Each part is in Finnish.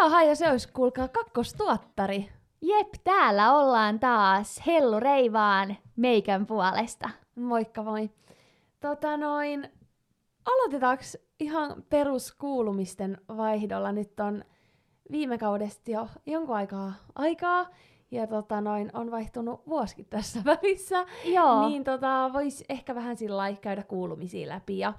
Jaha, ja se olisi kuulkaa kakkostuottari. Jep, täällä ollaan taas Hellu Reivaan meikän puolesta. Moikka moi. Tota noin, aloitetaanko ihan peruskuulumisten vaihdolla? Nyt on viime kaudesta jo jonkun aikaa aikaa, ja tota noin, on vaihtunut vuosikin tässä välissä. Joo. Niin tota, vois ehkä vähän sillä käydä kuulumisia läpi ja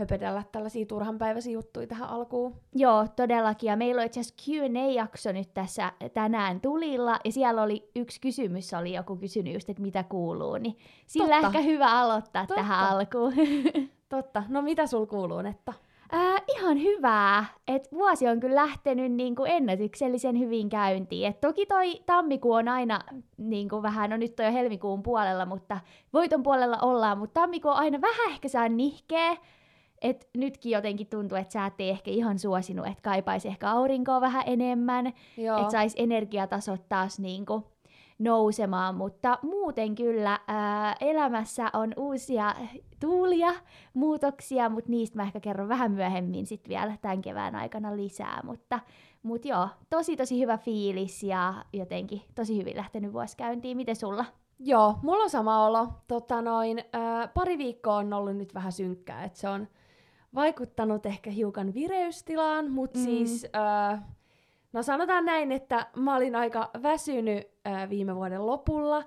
höpötellä tällaisia turhanpäiväisiä juttuja tähän alkuun. Joo, todellakin. Ja meillä on itse asiassa Q&A-jakso nyt tässä tänään tulilla, ja siellä oli yksi kysymys, oli joku kysynyt just, että mitä kuuluu, niin sillä Totta. ehkä hyvä aloittaa Totta. tähän alkuun. Totta. No mitä sul kuuluu, Netta? Ää, ihan hyvää. Et vuosi on kyllä lähtenyt niinku ennätyksellisen hyvin käyntiin. Et toki toi tammikuu on aina niinku vähän, no nyt on jo helmikuun puolella, mutta voiton puolella ollaan, mutta tammikuu on aina vähän ehkä saa nihkeä. Et nytkin jotenkin tuntuu, että sä et ehkä ihan suosinut, että kaipaisi ehkä aurinkoa vähän enemmän, että sais energiatasot taas niinku nousemaan, mutta muuten kyllä ää, elämässä on uusia tuulia, muutoksia, mutta niistä mä ehkä kerron vähän myöhemmin sit vielä tämän kevään aikana lisää, mutta mut joo, tosi tosi hyvä fiilis ja jotenkin tosi hyvin lähtenyt vuosi käyntiin. Miten sulla? Joo, mulla on sama olo. Tota noin, ää, pari viikkoa on ollut nyt vähän synkkää, että se on vaikuttanut ehkä hiukan vireystilaan, mutta Mm. siis, ää, no sanotaan näin, että mä olin aika väsynyt ää, viime vuoden lopulla,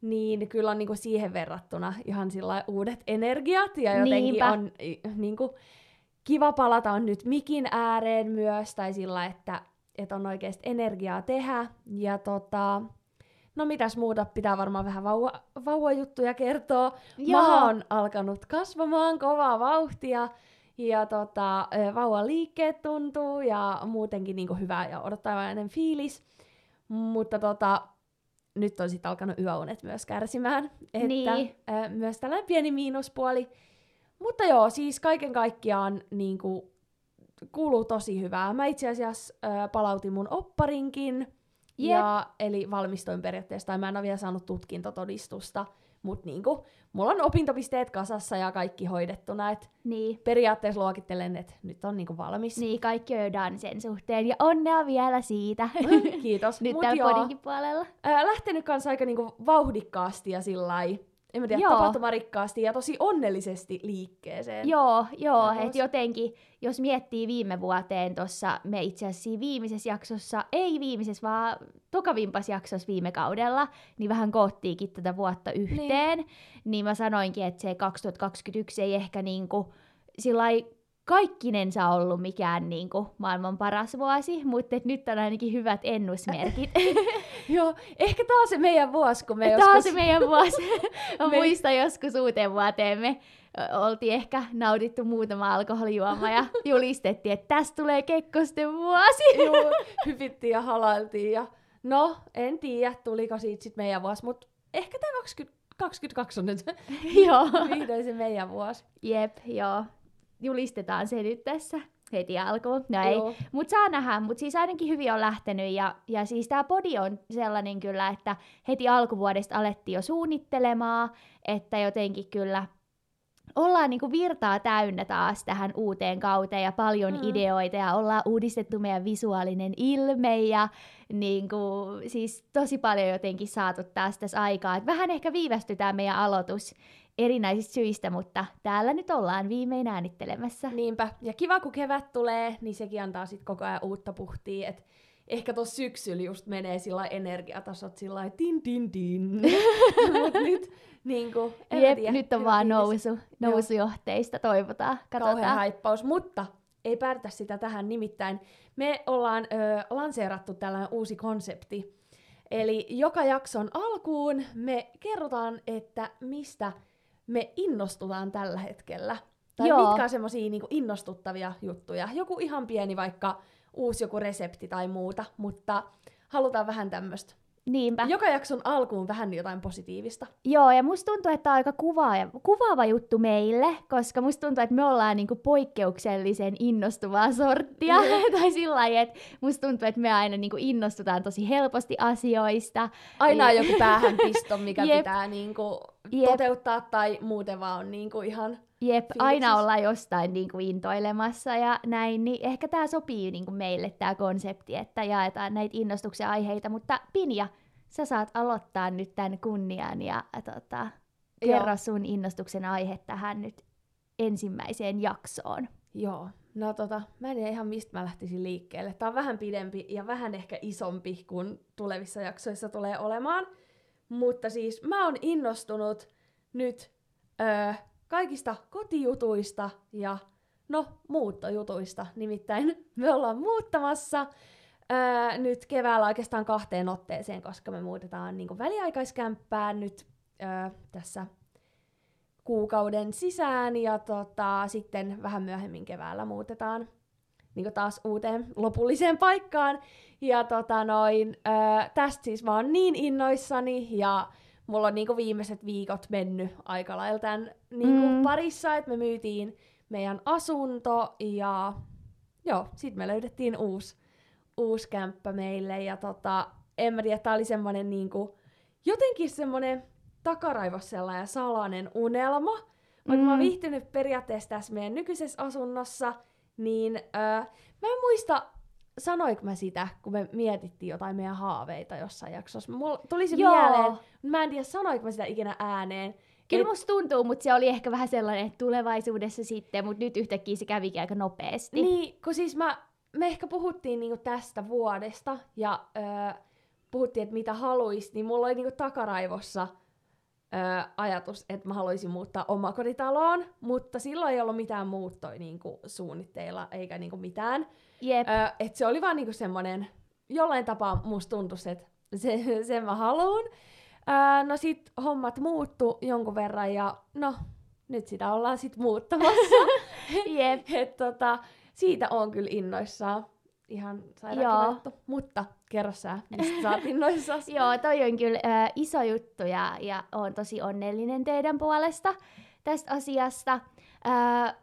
niin kyllä on niinku siihen verrattuna ihan sillä uudet energiat ja jotenkin Niinpä. on niinku, kiva palata on nyt mikin ääreen myös, tai sillä, että, että on oikeasti energiaa tehdä. Ja tota, no mitäs muuta, pitää varmaan vähän vauva, vauvajuttuja kertoa. Joo. Maha on alkanut kasvamaan kovaa vauhtia, ja tota, vauvan liikkeet tuntuu, ja muutenkin niinku hyvä ja odottavainen fiilis. Mutta tota, nyt on sitten alkanut yöunet myös kärsimään. Että, Niin. myös tällainen pieni miinuspuoli. Mutta joo, siis kaiken kaikkiaan niin kuin, kuuluu tosi hyvää. Mä itse asiassa palautin mun opparinkin, Jep. ja, eli valmistuin periaatteessa, tai mä en ole vielä saanut tutkintotodistusta, mutta niinku, mulla on opintopisteet kasassa ja kaikki hoidettuna, että Niin, periaatteessa luokittelen, että nyt on niinku valmis. niin kaikki on jo done sen suhteen ja onnea vielä siitä. Kiitos. Nyt Mut täällä joo, podinkin puolella. ää, lähtenyt kanssa aika niinku vauhdikkaasti ja sillä en mä tiedä, Joo. tapahtumarikkaasti ja tosi onnellisesti liikkeeseen. Joo, joo, että jotenkin, jos miettii viime vuoteen tuossa, me itse asiassa viimeisessä jaksossa, ei viimeisessä, vaan tokavimpas jaksossa viime kaudella, niin vähän koottiikin tätä vuotta yhteen, niin, niin mä sanoinkin, että se 2021 ei ehkä niinku sillai kaikkinensa ollut mikään niinku maailman paras vuosi, mutta et nyt on ainakin hyvät ennusmerkit. Joo, ehkä tää on se meidän vuosi, kun me Tämä joskus... on se meidän vuosi. Mä Me- muistan joskus uuteen vuoteen me oltiin ehkä naudittu muutama alkoholijuoma ja julistettiin, että tästä tulee Kekkosten vuosi. Joo, hypittiin ja halailtiin ja no, en tiedä, tuliko siitä sit meidän vuosi, mutta ehkä tämä 2022 on nyt joo. vihdoin se meidän vuosi. Jep, joo. Julistetaan se nyt tässä heti alkuun. No ei. Mutta saa nähdä, mutta siis ainakin hyvin on lähtenyt ja, ja siis tämä podi on sellainen kyllä, että heti alkuvuodesta alettiin jo suunnittelemaan, että jotenkin kyllä ollaan niinku virtaa täynnä taas tähän uuteen kauteen ja paljon mm. ideoita ja ollaan uudistettu meidän visuaalinen ilme ja niinku, siis tosi paljon jotenkin saatu taas tässä aikaa. Et vähän ehkä viivästytään meidän aloitus erinäisistä syistä, mutta täällä nyt ollaan viimein äänittelemässä. Niinpä. Ja kiva, kun kevät tulee, niin sekin antaa sit koko ajan uutta puhtia. Et ehkä tuossa syksyllä just menee sillä energiatasot sillä lailla tin tin tin. Mut nyt niinku, en mä Jep, tiedä, nyt on hyvä vaan fiilis. nousu, nousujohteista, toivotaan, Kauhean katsotaan. haippaus, mutta ei päätä sitä tähän nimittäin. Me ollaan ö, lanseerattu tällainen uusi konsepti. Eli joka jakson alkuun me kerrotaan, että mistä me innostutaan tällä hetkellä. Tai Joo. mitkä on semmosia niinku innostuttavia juttuja. Joku ihan pieni vaikka uusi joku resepti tai muuta, mutta halutaan vähän tämmöistä. Niinpä. Joka jakson alkuun vähän jotain positiivista. Joo, ja musta tuntuu, että tämä on aika kuvaava, kuvaava juttu meille, koska musta tuntuu, että me ollaan niinku poikkeuksellisen innostuvaa sorttia. tai sillä lailla, että musta tuntuu, että me aina niinku innostutaan tosi helposti asioista. Aina on joku päähänpisto, mikä Jep. pitää niinku Jep. toteuttaa tai muuten vaan on niinku ihan Jep, fiiliksissä. aina ollaan jostain niin kuin intoilemassa ja näin, niin ehkä tämä sopii niin kuin meille tämä konsepti, että jaetaan näitä innostuksen aiheita, mutta Pinja, sä saat aloittaa nyt tämän kunnian ja tota, kerro sun innostuksen aihe tähän nyt ensimmäiseen jaksoon. Joo, no tota, mä en tiedä ihan mistä mä lähtisin liikkeelle. Tää on vähän pidempi ja vähän ehkä isompi kuin tulevissa jaksoissa tulee olemaan. Mutta siis mä oon innostunut nyt öö, kaikista kotijutuista ja no muuttojutuista. Nimittäin me ollaan muuttamassa öö, nyt keväällä oikeastaan kahteen otteeseen, koska me muutetaan niin väliaikaiskämppään nyt öö, tässä kuukauden sisään ja tota, sitten vähän myöhemmin keväällä muutetaan niin taas uuteen lopulliseen paikkaan. Ja tota noin, öö, tästä siis mä oon niin innoissani ja mulla on niinku viimeiset viikot mennyt aika lailla tämän niinku mm. parissa, että me myytiin meidän asunto ja joo, sit me löydettiin uusi, uusi kämppä meille ja tota, en mä tiedä, tää oli semmonen niinku, jotenkin semmonen takaraivossella ja salainen unelma. Vaikka mm. mä oon mm. viihtynyt periaatteessa tässä meidän nykyisessä asunnossa, niin öö, mä en muista, sanoinko mä sitä, kun me mietittiin jotain meidän haaveita jossain jaksossa. Mulla tuli se Joo. mieleen, mutta mä en tiedä, sanoinko mä sitä ikinä ääneen. Kyllä et... musta tuntuu, mutta se oli ehkä vähän sellainen, että tulevaisuudessa sitten, mutta nyt yhtäkkiä se kävikin aika nopeasti. Niin, kun siis mä, me ehkä puhuttiin niinku tästä vuodesta ja öö, puhuttiin, että mitä haluaisi, niin mulla oli niinku takaraivossa ö, ajatus, että mä haluaisin muuttaa omakotitaloon, mutta silloin ei ollut mitään muuttoja niinku, suunnitteilla eikä niinku, mitään. Jep. Ö, et se oli vaan niinku, semmoinen, jollain tapaa musta tuntui, että se, sen mä haluun. No sit hommat muuttu jonkun verran ja no, nyt sitä ollaan sit muuttamassa. Jep. Et, tota, siitä on kyllä innoissaan ihan sairaan Mutta kerro sä, mistä sä oot innoissasi. Joo, toi on kyllä äh, iso juttu ja, ja oon tosi onnellinen teidän puolesta tästä asiasta. Öö,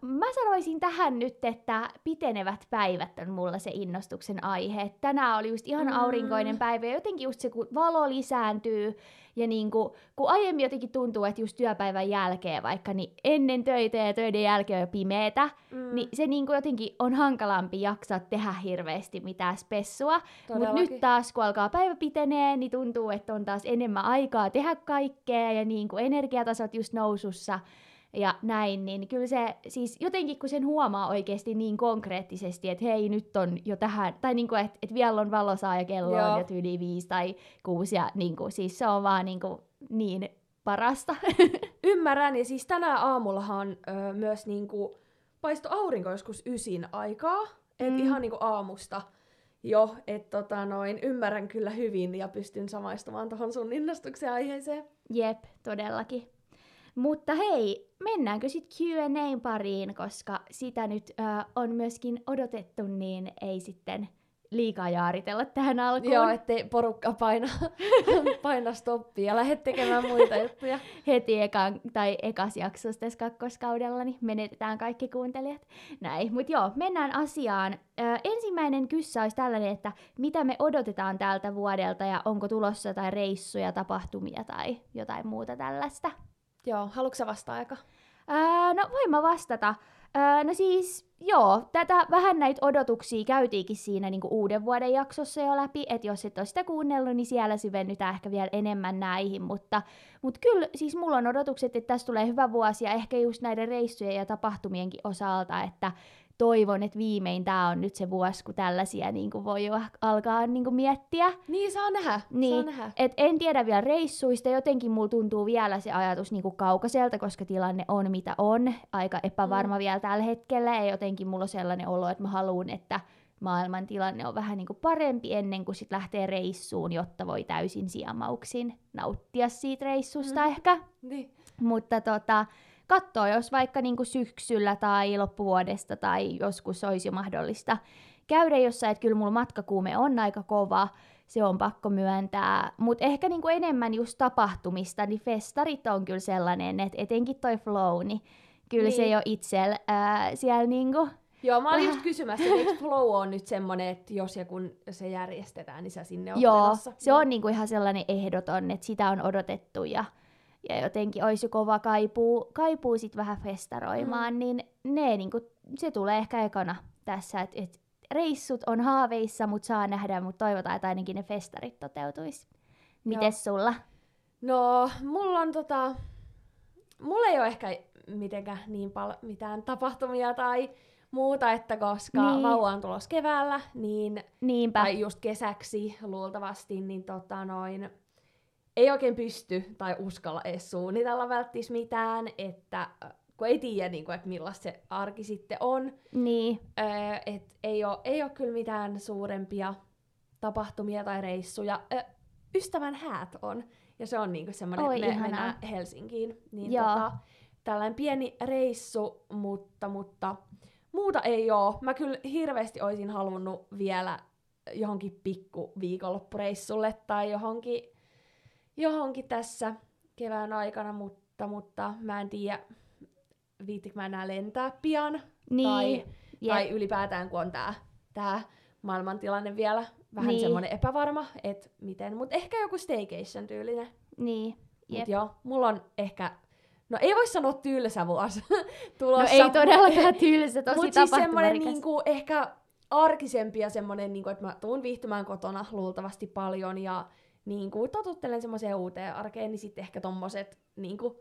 mä sanoisin tähän nyt, että pitenevät päivät on mulla se innostuksen aihe. Tänään oli just ihan mm. aurinkoinen päivä ja jotenkin just se, kun valo lisääntyy ja niin kuin, kun aiemmin jotenkin tuntuu, että just työpäivän jälkeen vaikka, niin ennen töitä ja töiden jälkeen on jo pimeetä, mm. niin se niin kuin jotenkin on hankalampi jaksaa tehdä hirveästi mitään spessua. Mutta nyt taas, kun alkaa päivä pitenee, niin tuntuu, että on taas enemmän aikaa tehdä kaikkea ja niin kuin energiatasot just nousussa ja näin, niin kyllä se, siis jotenkin kun sen huomaa oikeasti niin konkreettisesti, että hei nyt on jo tähän, tai niin kuin, että, että vielä on valosaa ja kello Joo. on jo tyyli viisi tai kuusi, ja niin kuin, siis se on vaan niin, kuin, niin parasta. Ymmärrän, ja siis tänä aamullahan ö, myös niin kuin, paistoi aurinko joskus ysin aikaa, mm. että ihan niin kuin aamusta jo, että tota noin, ymmärrän kyllä hyvin ja pystyn samaistumaan tuohon sun innostuksen aiheeseen. Jep, todellakin. Mutta hei, mennäänkö sitten Q&A pariin, koska sitä nyt äh, on myöskin odotettu, niin ei sitten liikaa jaaritella tähän alkuun. Joo, ettei porukka paina, paina stoppia ja lähde tekemään muita juttuja. Heti ekan, tai ekas jaksossa tässä kakkoskaudella, niin menetetään kaikki kuuntelijat. Näin, mutta joo, mennään asiaan. Ö, ensimmäinen kyssä olisi tällainen, että mitä me odotetaan tältä vuodelta ja onko tulossa tai reissuja, tapahtumia tai jotain muuta tällaista. Joo, haluatko sä vastata aika? Öö, no voin mä vastata. Öö, no siis, joo, tätä vähän näitä odotuksia käytiinkin siinä niinku uuden vuoden jaksossa jo läpi, että jos et ole sitä kuunnellut, niin siellä syvennytään ehkä vielä enemmän näihin, mutta, mutta kyllä siis mulla on odotukset, että tässä tulee hyvä vuosi ja ehkä just näiden reissujen ja tapahtumienkin osalta, että toivon, että viimein tämä on nyt se vuosi, kun tällaisia niin kuin voi jo alkaa niin kuin miettiä. Niin, saa nähdä. Niin, saa nähdä. Et en tiedä vielä reissuista, jotenkin mulla tuntuu vielä se ajatus niin kuin kaukaiselta, koska tilanne on mitä on, aika epävarma mm. vielä tällä hetkellä, ja jotenkin mulla on sellainen olo, että mä haluan, että maailman tilanne on vähän niin kuin parempi ennen kuin sit lähtee reissuun, jotta voi täysin sijamauksin nauttia siitä reissusta mm. ehkä. Niin. Mutta tota, katsoa, jos vaikka niin kuin syksyllä tai loppuvuodesta tai joskus olisi jo mahdollista käydä jossain, että kyllä mulla matkakuume on aika kova, se on pakko myöntää, mutta ehkä niinku enemmän just tapahtumista, niin festarit on kyllä sellainen, että etenkin toi flow, niin kyllä niin. se jo itsellä ää, siellä niinku Joo, mä olin just kysymässä, että Flow on nyt semmonen, että jos ja kun se järjestetään, niin sä sinne oot Joo, menossa. se on niinku ihan sellainen ehdoton, että sitä on odotettu ja ja jotenkin olisi kova kaipuu, kaipuu sit vähän festaroimaan, mm. niin ne, niin kuin, se tulee ehkä ekana tässä, että et reissut on haaveissa, mutta saa nähdä, mutta toivotaan, että ainakin ne festarit toteutuisi. Mites Joo. sulla? No, mulla on tota... Mulla ei ole ehkä mitenkään niin paljon mitään tapahtumia tai muuta, että koska niin. vauva on tulossa keväällä, niin, Niinpä. tai just kesäksi luultavasti, niin tota noin, ei oikein pysty tai uskalla edes suunnitella välttis mitään, että kun ei tiedä, niin kuin, että millaista se arki sitten on. Niin. Öö, et ei, ole, ei ole kyllä mitään suurempia tapahtumia tai reissuja. Öö, ystävän häät on, ja se on niinku semmoinen, Oi, me ihanaa. mennään Helsinkiin. Niin Joo. tota, tällainen pieni reissu, mutta, mutta muuta ei oo. Mä kyllä hirveästi olisin halunnut vielä johonkin pikku viikonloppureissulle tai johonkin, johonkin tässä kevään aikana, mutta, mutta mä en tiedä, viittikö mä enää lentää pian. Niin. Tai, tai ylipäätään, kun on tää, tää maailmantilanne vielä vähän niin. semmoinen epävarma, että miten. Mutta ehkä joku staycation tyylinen. Niin. Mut joo, mulla on ehkä No ei voi sanoa tylsä vuosi tulossa. No ei todellakaan tylsä, tosi Mutta siis semmoinen niinku, ehkä arkisempi ja semmoinen, niinku, että mä tuun viihtymään kotona luultavasti paljon ja niinku, totuttelen semmoiseen uuteen arkeen, niin sitten ehkä tommoset niinku,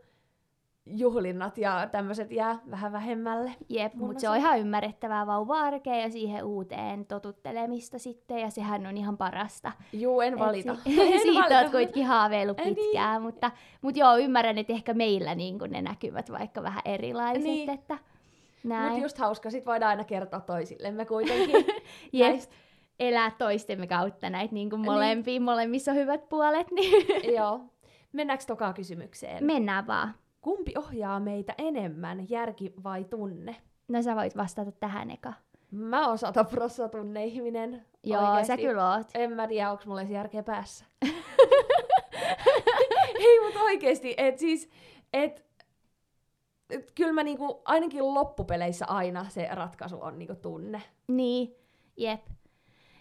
juhlinnat ja tämmöiset jää vähän vähemmälle. Jep, mutta se on ihan ymmärrettävää vauva-arkea ja siihen uuteen totuttelemista sitten, ja sehän on ihan parasta. Juu, en valita. Si- en siitä valita. oot kuitenkin haaveillut niin. pitkään, niin. mutta, mutta joo, ymmärrän, että ehkä meillä niin ne näkyvät vaikka vähän erilaiset, niin. että Mutta just hauska, sit voidaan aina kertoa toisillemme kuitenkin Jep. Elää toistemme kautta näitä niin kuin molempia, niin. molemmissa on hyvät puolet. Niin. joo. Mennäänkö tokaan kysymykseen? Mennään vaan. Kumpi ohjaa meitä enemmän, järki vai tunne? No sä voit vastata tähän eka. Mä oon sata prossa tunneihminen. Joo, oikeesti. sä kyllä oot. En mä tiedä, onko mulla järkeä päässä. Ei, mutta oikeesti, et siis, et, et kyllä mä niinku, ainakin loppupeleissä aina se ratkaisu on niinku tunne. Niin, jep.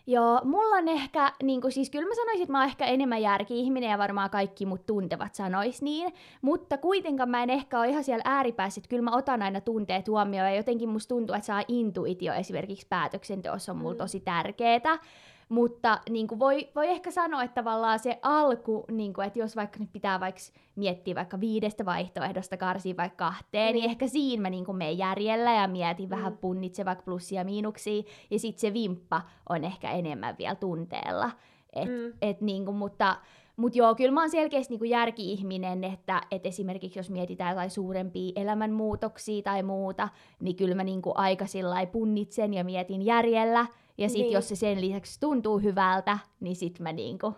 Joo, mulla on ehkä, niin kuin, siis kyllä mä sanoisin, että mä oon ehkä enemmän järki-ihminen ja varmaan kaikki mut tuntevat sanois niin, mutta kuitenkaan mä en ehkä ole ihan siellä ääripäässä, että kyllä mä otan aina tunteet huomioon ja jotenkin musta tuntuu, että saa intuitio esimerkiksi päätöksenteossa on mulla mm. tosi tärkeetä. Mutta niin kuin voi, voi ehkä sanoa, että tavallaan se alku, niin kuin, että jos vaikka nyt pitää vaikka miettiä vaikka viidestä vaihtoehdosta karsia vaikka kahteen, mm. niin ehkä siinä mä niin kuin menen järjellä ja mietin mm. vähän punnitse vaikka plussia ja miinuksia, ja sitten se vimppa on ehkä enemmän vielä tunteella. Et, mm. et niin kuin, mutta mutta joo, kyllä mä oon selkeästi niinku järki-ihminen, että et esimerkiksi jos mietitään jotain suurempia elämänmuutoksia tai muuta, niin kyllä mä niinku aika punnitsen ja mietin järjellä, ja sitten niin. jos se sen lisäksi tuntuu hyvältä, niin sitten mä niinku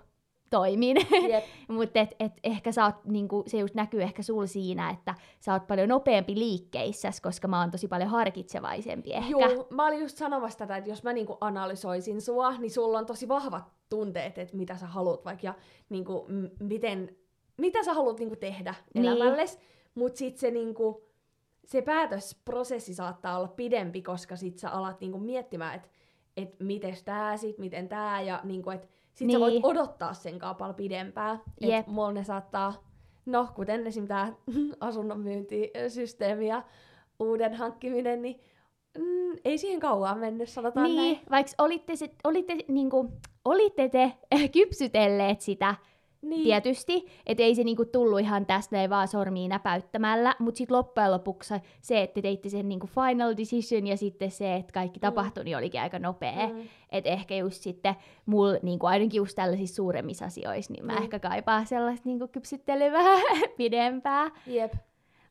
toimin. Yep. Mutta et, et ehkä sä oot, niinku, se just näkyy ehkä sul siinä, että sä oot paljon nopeampi liikkeissä, koska mä oon tosi paljon harkitsevaisempi ehkä. Joo, mä olin just sanomassa tätä, että jos mä niinku analysoisin sua, niin sulla on tosi vahvat tunteet, että mitä sä haluat vaikka ja niinku, m- miten, mitä sä haluat niinku tehdä niin. elämällesi. Mutta sitten se niinku, se päätösprosessi saattaa olla pidempi, koska sit sä alat niinku miettimään, että että miten tää sit, miten tää, ja niinku, että sit niin. sä voit niin. odottaa sen paljon pidempään. Että mulla ne saattaa, no kuten esim. tää asunnon myyntisysteemi ja uuden hankkiminen, niin mm, ei siihen kauan mennyt, sanotaan niin, näin. vaikka olitte, sit, olitte, niinku, olitte te kypsytelleet sitä niin. tietysti, että ei se niinku tullut ihan tästä vaan sormiin näpäyttämällä, mutta sitten loppujen lopuksi se, että teitte sen niinku final decision ja sitten se, että kaikki mm. tapahtui, niin olikin aika nopea. Mm. Että ehkä just sitten mul, niinku ainakin just tällaisissa suuremmissa asioissa, niin mä mm. ehkä kaipaan sellaista niinku kypsyttelyä vähän pidempää. Jep.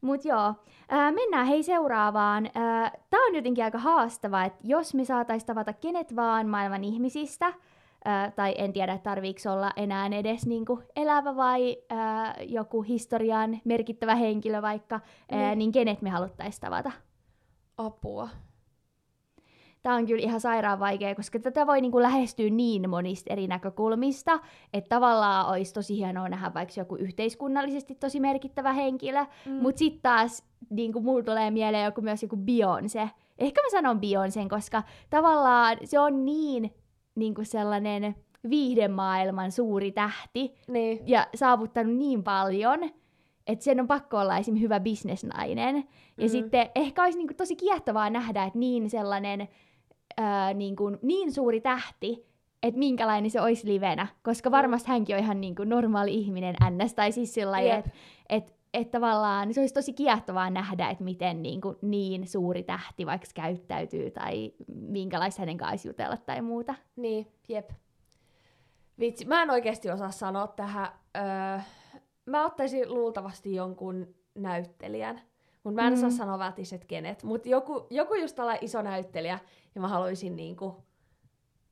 Mut joo, ää, mennään hei seuraavaan. Tämä on jotenkin aika haastava, että jos me saataisiin tavata kenet vaan maailman ihmisistä, tai en tiedä tarviiko olla enää edes niinku elävä vai ää, joku historiaan merkittävä henkilö vaikka, ää, niin. niin kenet me haluttaisiin tavata? Apua. Tämä on kyllä ihan sairaan vaikea, koska tätä voi niinku lähestyä niin monista eri näkökulmista, että tavallaan olisi tosi hienoa nähdä vaikka joku yhteiskunnallisesti tosi merkittävä henkilö, mm. mutta sitten taas niinku, mulla tulee mieleen joku myös joku Beyoncé. Ehkä mä sanon Beyoncé, koska tavallaan se on niin niin kuin sellainen viihdemaailman suuri tähti niin. ja saavuttanut niin paljon, että sen on pakko olla esim. hyvä bisnesnainen. Ja Mm. sitten ehkä olisi niinku tosi kiehtovaa nähdä, että niin sellainen ää, niinku, niin suuri tähti, että minkälainen se olisi livenä, koska varmasti hänkin on ihan niinku normaali ihminen ns. Tai siis sillä Jep. että et, et tavallaan se olisi tosi kiehtovaa nähdä, että miten niinku niin suuri tähti vaikka käyttäytyy tai minkälaista hänen kanssa jutella tai muuta. Niin, jep. Vitsi, mä en oikeasti osaa sanoa tähän. Öö, mä ottaisin luultavasti jonkun näyttelijän. Mutta mä en osaa Mm. sanoa välttämättä, että kenet. Mutta joku, joku just tällainen iso näyttelijä, ja mä haluaisin niinku,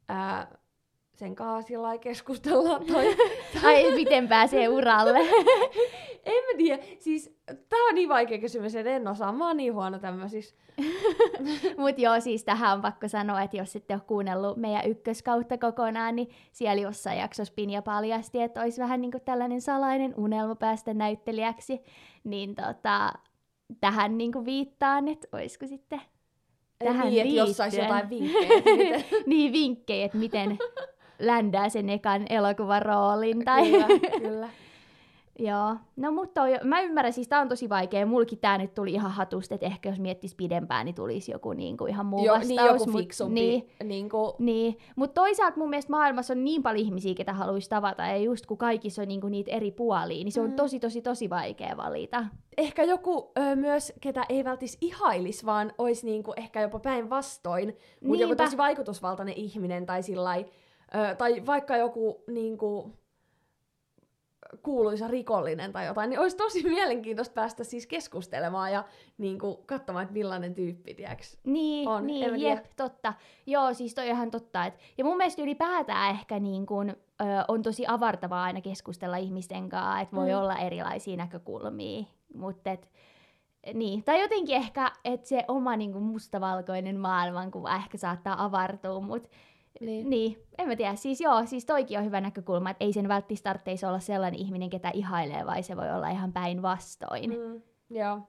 ää, sen kanssa sillä keskustella. Tai, Ai, miten pääsee uralle. en mä tiedä. Siis, tää on niin vaikea kysymys, että en osaa. Mä oon niin huono tämmöisissä. Mutta joo, siis tähän on pakko sanoa, että jos ette ole kuunnellut meidän ykköskautta kokonaan, niin siellä jossain jaksossa Pinja paljasti, että olisi vähän niin kuin tällainen salainen unelma päästä näyttelijäksi. Niin tota, tähän niin kuin viittaan, että olisiko sitten Tähän niin, että jos sais liittyen. jotain vinkkejä. niin vinkkejä, että miten ländää sen ekan elokuvan roolin. Tai... kyllä, kyllä. Joo, no mutta toi, mä ymmärrän, siis tää on tosi vaikea. Mulki tää nyt tuli ihan hatusta, että ehkä jos miettis pidempään, niin tulisi joku niinku ihan muu Jo, vastaus. niin joku mut- fiksumpi. Niin, Niin kuin, niin. mutta toisaalta mun mielestä maailmassa on niin paljon ihmisiä, ketä haluaisi tavata, ja just kun kaikissa on niinku niitä eri puolia, niin se on Mm. tosi, tosi, tosi vaikea valita. ehkä joku ö, myös, ketä ei välttis ihailis, vaan olisi niinku ehkä jopa päinvastoin, mutta joku tosi vaikutusvaltainen ihminen tai sillai, ö, tai vaikka joku niinku, kuuluisa rikollinen tai jotain, niin olisi tosi mielenkiintoista päästä siis keskustelemaan ja niinku, katsomaan, että millainen tyyppi, tiiäks. Niin, On, niin jep, totta. Joo, siis toi on ihan totta. Et, ja mun mielestä ylipäätään ehkä niin kun, ö, on tosi avartavaa aina keskustella ihmisten kanssa, että voi Mm. olla erilaisia näkökulmia. Mutta et, niin. Tai jotenkin ehkä, että se oma niin kuin mustavalkoinen maailmankuva ehkä saattaa avartua, mutta Niin. niin, en mä tiedä. Siis joo, siis toikin on hyvä näkökulma, että ei sen välttämättä tarvitsisi olla sellainen ihminen, ketä ihailee, vai se voi olla ihan päinvastoin. Mm, joo.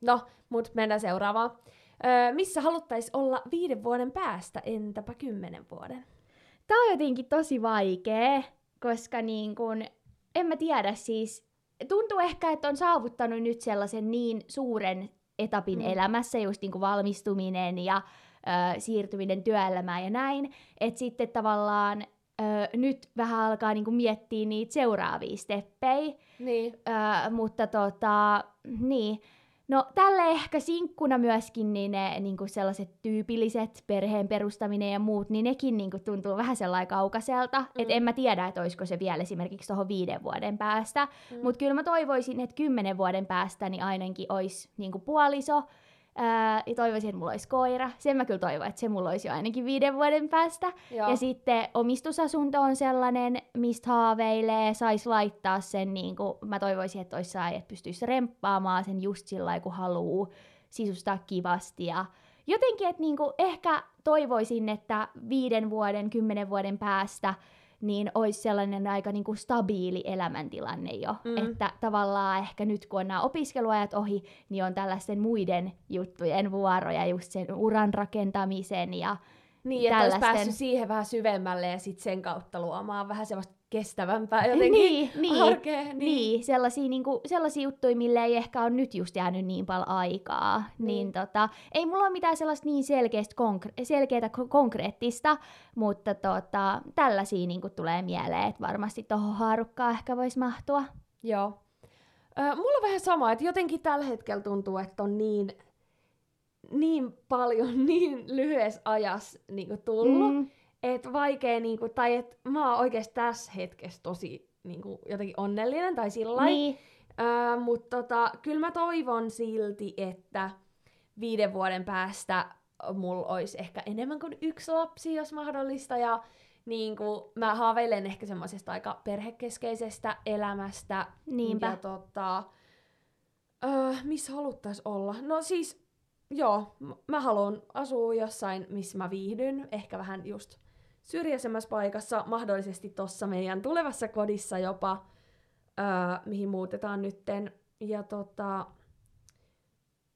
No, mut mennään seuraavaan. Ö, missä haluttais olla viiden vuoden päästä, entäpä kymmenen vuoden? Tää on jotenkin tosi vaikea, koska niin kun, en mä tiedä siis, tuntuu ehkä, että on saavuttanut nyt sellaisen niin suuren etapin Mm. mm. elämässä, just niin kuin valmistuminen ja ö, siirtyminen työelämään ja näin, että sitten tavallaan ö, nyt vähän alkaa niin kuin miettiä niitä seuraavia steppejä, Niin. Öö, mutta tota, niin. No tälle ehkä sinkkuna myöskin niin ne niinku sellaiset tyypilliset perheen perustaminen ja muut, niin nekin niinku tuntuu vähän sellainen kaukaiselta. Mm. Et en mä tiedä, että olisiko se vielä esimerkiksi tuohon viiden vuoden päästä. Mm. Mutta kyllä mä toivoisin, että kymmenen vuoden päästä niin ainakin olisi niinku puoliso. Öö, ja toivoisin, että mulla olisi koira. Sen mä kyllä toivon, että se mulla olisi jo ainakin viiden vuoden päästä. Joo. Ja sitten omistusasunto on sellainen, mistä haaveilee, saisi laittaa sen, niin kuin, mä toivoisin, että olisi sai, että pystyisi remppaamaan sen just sillä kun haluaa sisustaa kivasti. Ja jotenkin, että niin kuin, ehkä toivoisin, että viiden vuoden, kymmenen vuoden päästä niin olisi sellainen aika niin kuin stabiili elämäntilanne jo. Mm. Että tavallaan ehkä nyt kun on nämä opiskeluajat ohi, niin on tällaisten muiden juttujen vuoroja, just sen uran rakentamisen ja Niin, että olisi tällaisten- päässyt siihen vähän syvemmälle ja sitten sen kautta luomaan vähän sellaista kestävämpää jotenkin niin, niin, arkea. Niin. niin. sellaisia, niinku, sellaisia juttuja, mille ei ehkä ole nyt just jäänyt niin paljon aikaa. Niin. Niin, tota, ei mulla ole mitään sellaista niin selkeästä, konkre- selkeätä ko- konkreettista, mutta tota, tällaisia niinku tulee mieleen, että varmasti tuohon haarukkaan ehkä voisi mahtua. Joo. Ö, mulla on vähän sama, että jotenkin tällä hetkellä tuntuu, että on niin, niin paljon niin lyhyessä ajassa niin tullut, mm. Että vaikea, niin kuin, tai että mä oon oikeasti tässä hetkessä tosi niin kuin, jotenkin onnellinen tai sillä niin, Öö, Mutta tota, kyllä mä toivon silti, että viiden vuoden päästä mulla olisi ehkä enemmän kuin yksi lapsi, jos mahdollista. Ja niin kuin, mä haaveilen ehkä semmoisesta aika perhekeskeisestä elämästä. niinpä. Ja tota, öö, missä haluttais olla? No siis, joo, mä haluan asua jossain, missä mä viihdyn. Ehkä vähän just syrjäisemmässä paikassa, mahdollisesti tuossa meidän tulevassa kodissa jopa, öö, mihin muutetaan nytten. Ja tota,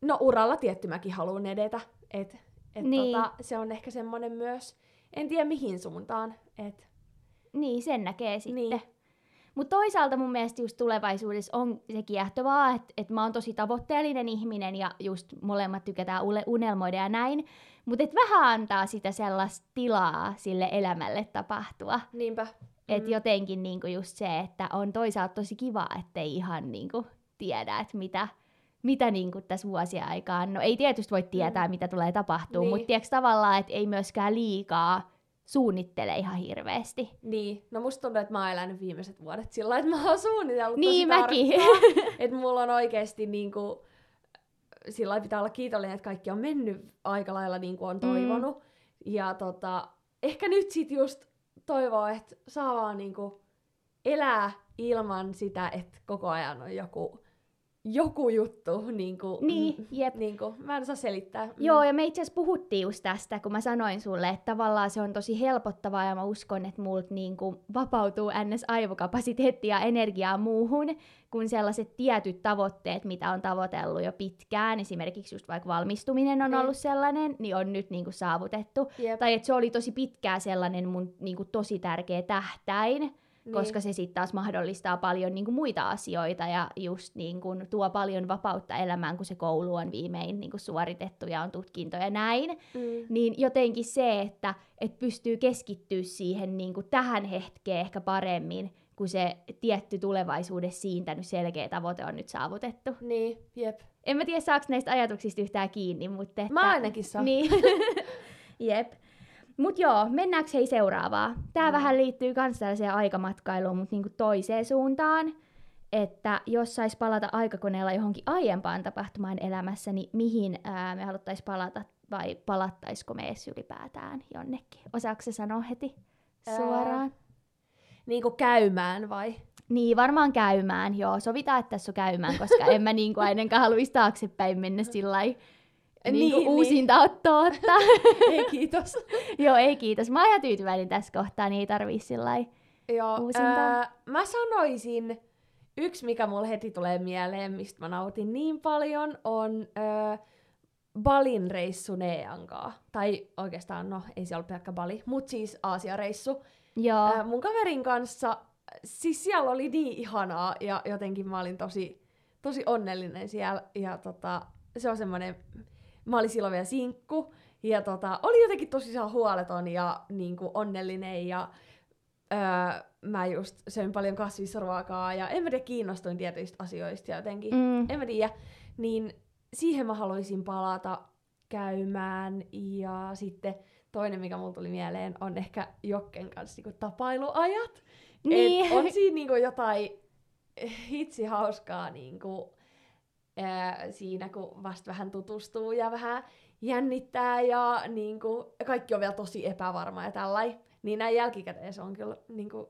no uralla tietty mäkin haluan edetä. Et, et Niin. tota, se on ehkä semmonen myös, en tiedä mihin suuntaan. Et, Niin, sen näkee sitten. Niin. Mutta toisaalta mun mielestä just tulevaisuudessa on se kiehtovaa, että et mä oon tosi tavoitteellinen ihminen ja just molemmat tykätään unelmoida ja näin. Mutta et vähän antaa sitä sellaista tilaa sille elämälle tapahtua. Niinpä. Et mm. jotenkin niinku just se, että on toisaalta tosi kiva, ettei ihan niinku tiedä, että mitä, mitä niinku tässä vuosien aikaan. No ei tietysti voi tietää, mm. mitä tulee tapahtuu, niin. mutta tiedätkö tavallaan, että ei myöskään liikaa suunnittele ihan hirveästi. Niin, no musta tuntuu, että mä oon elänyt viimeiset vuodet sillä että mä oon suunnitellut niin, tosi mäkin. että mulla on oikeasti niinku, sillä pitää olla kiitollinen, että kaikki on mennyt aika lailla niin kuin on mm. toivonut. Mm. Ja tota, ehkä nyt sit just toivoo, että saa vaan niinku elää ilman sitä, että koko ajan on joku joku juttu. Niin, kuin, niin mm, jep. Niin kuin, mä en osaa selittää. Mm. Joo, ja me itse asiassa puhuttiin just tästä, kun mä sanoin sulle, että tavallaan se on tosi helpottavaa, ja mä uskon, että multa niin kuin vapautuu NS-aivokapasiteettia ja energiaa muuhun, kun sellaiset tietyt tavoitteet, mitä on tavoitellut jo pitkään, esimerkiksi just vaikka valmistuminen on mm. ollut sellainen, niin on nyt niin kuin saavutettu. Jep. Tai että se oli tosi pitkään sellainen mun niin kuin tosi tärkeä tähtäin, niin. koska se sitten taas mahdollistaa paljon niin kuin muita asioita ja just niin kuin tuo paljon vapautta elämään, kun se koulu on viimein niin kuin suoritettu ja on tutkinto ja näin. Mm. Niin jotenkin se, että et pystyy keskittyä siihen niin kuin tähän hetkeen ehkä paremmin, kun se tietty tulevaisuudessa siintänyt selkeä tavoite on nyt saavutettu. Niin, jep. En mä tiedä, saako näistä ajatuksista yhtään kiinni, mutta... Että... Mä ainakin saan. Niin. jep. Mut joo, mennäänkö hei seuraavaa? Tää mm. vähän liittyy kans tällaiseen aikamatkailuun, mutta niinku toiseen suuntaan. Että jos sais palata aikakoneella johonkin aiempaan tapahtumaan elämässä, niin mihin ää, me haluttaisiin palata vai palattaisiko me edes ylipäätään jonnekin? Osaako se sanoa heti suoraan? Ää, niin kuin käymään vai? Niin, varmaan käymään, joo. Sovitaan, että tässä on käymään, koska en mä niin kuin ainakaan haluaisi taaksepäin mennä sillä niin, niin, uusinta niin. ottaa ottaa. ei kiitos. Joo, ei kiitos. Mä oon ihan tyytyväinen tässä kohtaa, niin ei tarvii sillä Joo, ää, mä sanoisin, yksi mikä mulle heti tulee mieleen, mistä mä nautin niin paljon, on ää, Balin reissu Neankaa. Tai oikeastaan, no ei se ollut pelkkä Bali, mut siis Aasia-reissu. Joo. Ää, mun kaverin kanssa, siis siellä oli niin ihanaa ja jotenkin mä olin tosi, tosi onnellinen siellä. Ja tota, se on semmoinen mä olin silloin vielä sinkku, ja tota, oli jotenkin tosi huoleton ja niin kuin onnellinen, ja öö, mä just söin paljon kasvisruokaa, ja en mä tiedä, kiinnostuin tietyistä asioista jotenkin, mm. en mä tiedä, niin siihen mä haluaisin palata käymään, ja sitten toinen, mikä mulla tuli mieleen, on ehkä Jokken kanssa niin tapailuajat. Niin. Et on siinä niin kuin jotain hitsi hauskaa niin kuin, siinä, kun vasta vähän tutustuu ja vähän jännittää ja niin kuin, kaikki on vielä tosi epävarma ja tällainen. Niin näin jälkikäteen se on kyllä niin kuin,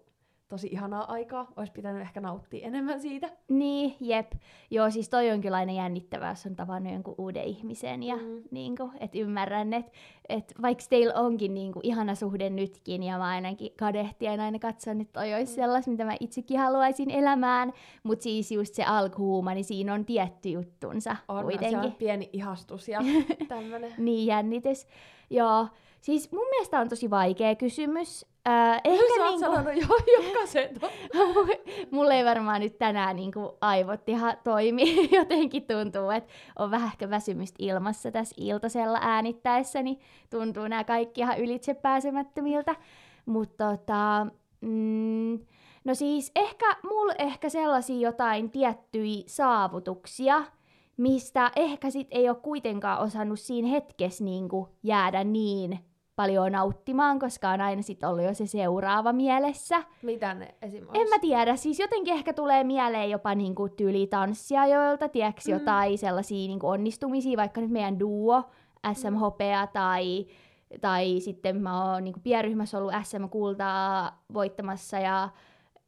tosi ihanaa aikaa. Olisi pitänyt ehkä nauttia enemmän siitä. Niin, jep. Joo, siis toi on kyllä aina jännittävää, jos on tavannut jonkun uuden ihmisen. Ja mm. niin kuin, et ymmärrän, että et vaikka teillä onkin niin kuin, ihana suhde nytkin, ja mä ainakin kadehtien aina katson, että toi olisi mm. sellaista, mitä mä itsekin haluaisin elämään. Mutta siis just se alkuhuuma, niin siinä on tietty juttunsa on, kuitenkin. on pieni ihastus ja tämmönen. niin, jännitys. Joo, siis mun mielestä on tosi vaikea kysymys. Äh, ehkä Sä niinku... sanonut jo jokaisen Mulla ei varmaan nyt tänään niinku aivot ihan toimi. Jotenkin tuntuu, että on vähän ehkä väsymystä ilmassa tässä iltasella äänittäessä, niin tuntuu nämä kaikki ihan ylitse pääsemättömiltä. Mutta tota, mm, no siis ehkä mulla ehkä sellaisia jotain tiettyjä saavutuksia, mistä ehkä sit ei ole kuitenkaan osannut siinä hetkessä niinku jäädä niin paljon nauttimaan, koska on aina sit ollut jo se seuraava mielessä. Mitä ne esimerkiksi? En mä tiedä, siis jotenkin ehkä tulee mieleen jopa niinku tyylitanssia joilta, tiedätkö, mm. jotain sellaisia niinku onnistumisia, vaikka nyt meidän duo, SMHP mm. tai, tai sitten mä oon niinku pienryhmässä ollut SM-kultaa voittamassa ja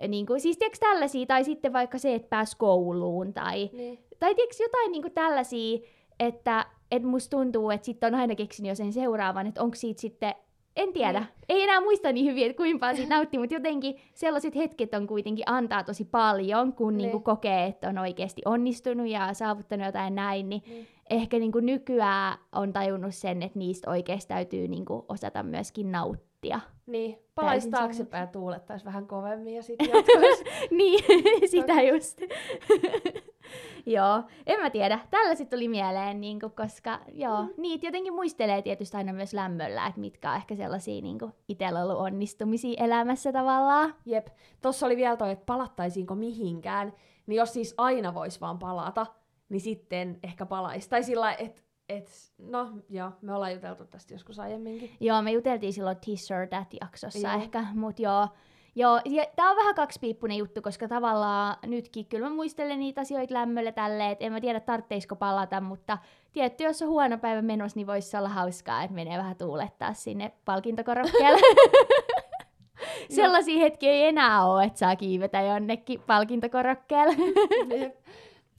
niinku, siis tiedätkö tällaisia, tai sitten vaikka se, että pääs kouluun tai, niin. tai tiedätkö jotain niinku tällaisia, että et musta tuntuu, että sitten on aina keksinyt jo sen seuraavan, että onko siitä sitten, en tiedä, mm. ei enää muista niin hyvin, että kuinka paljon siitä nautti, mutta jotenkin sellaiset hetket on kuitenkin antaa tosi paljon, kun niinku niin. kokee, että on oikeasti onnistunut ja saavuttanut jotain näin, niin mm. ehkä niinku nykyään on tajunnut sen, että niistä oikeasti täytyy niinku osata myöskin nauttia. Niin, palaisi taaksepäin ja tuulettaisi vähän kovemmin ja sitten jatkaisi. niin, sitä just. joo, en mä tiedä. Tällaiset tuli mieleen, niin kuin, koska joo, mm. niitä jotenkin muistelee tietysti aina myös lämmöllä, että mitkä on ehkä sellaisia niin kuin, itsellä ollut onnistumisia elämässä tavallaan. Jep. Tossa oli vielä toi, että palattaisiinko mihinkään. Niin jos siis aina voisi vaan palata, niin sitten ehkä palaisi. Tai sillä että et, no joo, me ollaan juteltu tästä joskus aiemminkin. Joo, me juteltiin silloin This or That-jaksossa Joo. ehkä, mutta joo. Joo, ja tää on vähän kaksipiippunen juttu, koska tavallaan nytkin kyllä mä muistelen niitä asioita lämmöllä tälleen, että en mä tiedä tarvitseisiko palata, mutta tietty, jos on huono päivä menossa, niin voisi olla hauskaa, että menee vähän tuulettaa sinne palkintokorokkeelle. Sellaisia hetkiä ei enää ole, että saa kiivetä jonnekin palkintokorokkeelle.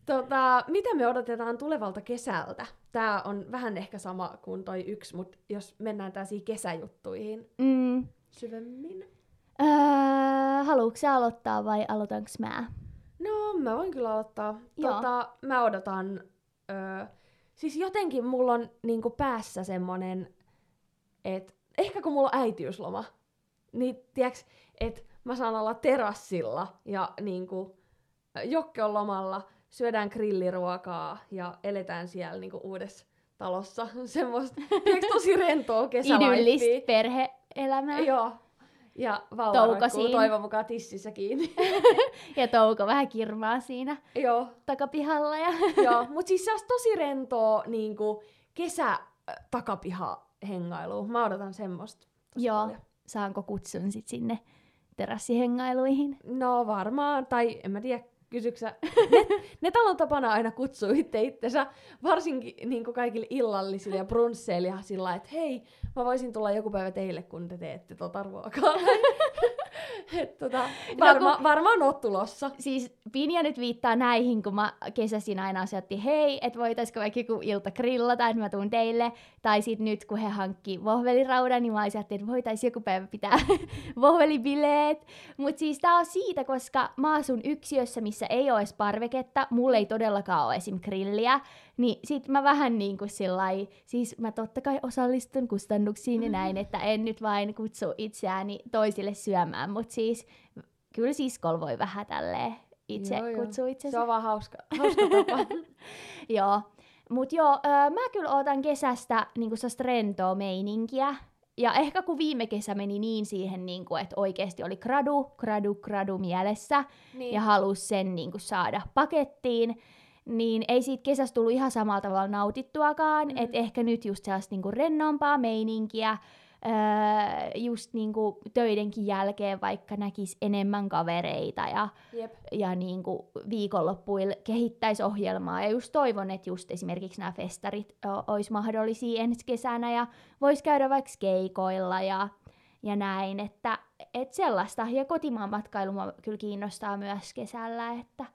Tota, mitä me odotetaan tulevalta kesältä? Tämä on vähän ehkä sama kuin toi yksi, mutta jos mennään tällaisiin kesäjuttuihin mm. syvemmin. Öö, haluatko sä aloittaa vai aloitanko mä? No, mä voin kyllä aloittaa. Tota, mä odotan... Öö, siis jotenkin mulla on niinku päässä semmonen, että ehkä kun mulla on äitiysloma, niin tiiäks, että mä saan olla terassilla ja niinku, Jokke on lomalla, syödään grilliruokaa ja eletään siellä niinku uudessa talossa. Semmoista, tiiäks, tosi rentoa kesälaiffia. Idyllistä perhe-elämää. Joo. Ja vauva Touko roikkuu siinä. toivon mukaan tississä kiinni. Ja Touko vähän kirmaa siinä Joo. takapihalla. Ja... Joo, mutta siis se olisi tosi rentoa niinku kesä äh, takapiha hengailu. Mä odotan semmoista. Joo. paljon. Saanko kutsun sit sinne terassihengailuihin? No varmaan, tai en mä tiedä, kysyksä. Ne, ne talon tapana aina kutsuu itse itsensä, varsinkin niin kaikille illallisille ja brunsseille ja sillä että hei, mä voisin tulla joku päivä teille, kun te teette tota ruokaa. Et tota, varma, kun- varmaan oot tulossa. Siis Pinja nyt viittaa näihin, kun mä kesäsin aina asioitti, hei, että voitaisko vaikka joku ilta grillata, että mä tuun teille. Tai sitten nyt, kun he hankki vohveliraudan, niin mä ajattelin, että voitaisiin joku päivä pitää vohvelibileet. Mutta siis tää on siitä, koska mä asun yksiössä, missä ei ole edes parveketta, mulla ei todellakaan ole esim. grilliä, niin sit mä vähän niin kuin sillai, siis mä totta kai osallistun kustannuksiin ja näin, että en nyt vain kutsu itseäni toisille syömään, mutta siis kyllä siskolla voi vähän tälleen itse Joo, joo. kutsua Se on vaan hauska, hauska tapa. Joo. Mut joo, öö, mä kyllä ootan kesästä niinku sellaista rentoa meininkiä. Ja ehkä kun viime kesä meni niin siihen, niinku, että oikeasti oli gradu, gradu, gradu mielessä niin. ja halusi sen niinku, saada pakettiin, niin ei siitä kesästä tullut ihan samalla tavalla nautittuakaan. Mm. Mm. Että ehkä nyt just sellaista niinku, rennompaa meininkiä, öö, just niinku, töidenkin jälkeen vaikka näkisi enemmän kavereita ja Jep. ja niin kuin viikonloppuilla kehittäisi ohjelmaa. Ja just toivon, että just esimerkiksi nämä festarit olisi mahdollisia ensi kesänä ja voisi käydä vaikka keikoilla ja, ja näin. Että et sellaista. Ja kotimaan matkailu kyllä kiinnostaa myös kesällä, että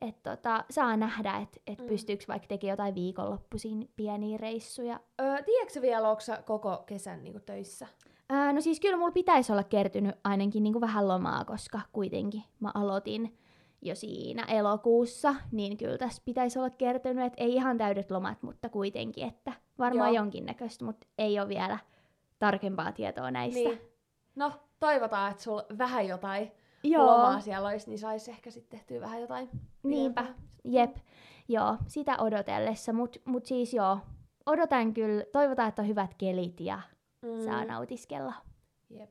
et tota, saa nähdä, että et Mm. pystyykö vaikka tekemään jotain viikonloppuisin pieniä reissuja. Öö, tiedätkö vielä, onko koko kesän niinku töissä? Ää, no siis kyllä mulla pitäisi olla kertynyt ainakin niin kuin vähän lomaa, koska kuitenkin mä aloitin jo siinä elokuussa, niin kyllä tässä pitäisi olla kertynyt, että ei ihan täydet lomat, mutta kuitenkin, että varmaan Joo. jonkinnäköistä, mutta ei ole vielä tarkempaa tietoa näistä. Niin. No, toivotaan, että sulla vähän jotain Joo, lomaa siellä olisi, niin saisi ehkä sitten tehtyä vähän jotain niinpä, pidempää. jep, joo, sitä odotellessa, mutta mut siis joo, odotan kyllä, toivotaan, että on hyvät kelit ja Mm. saa nautiskella. Jep.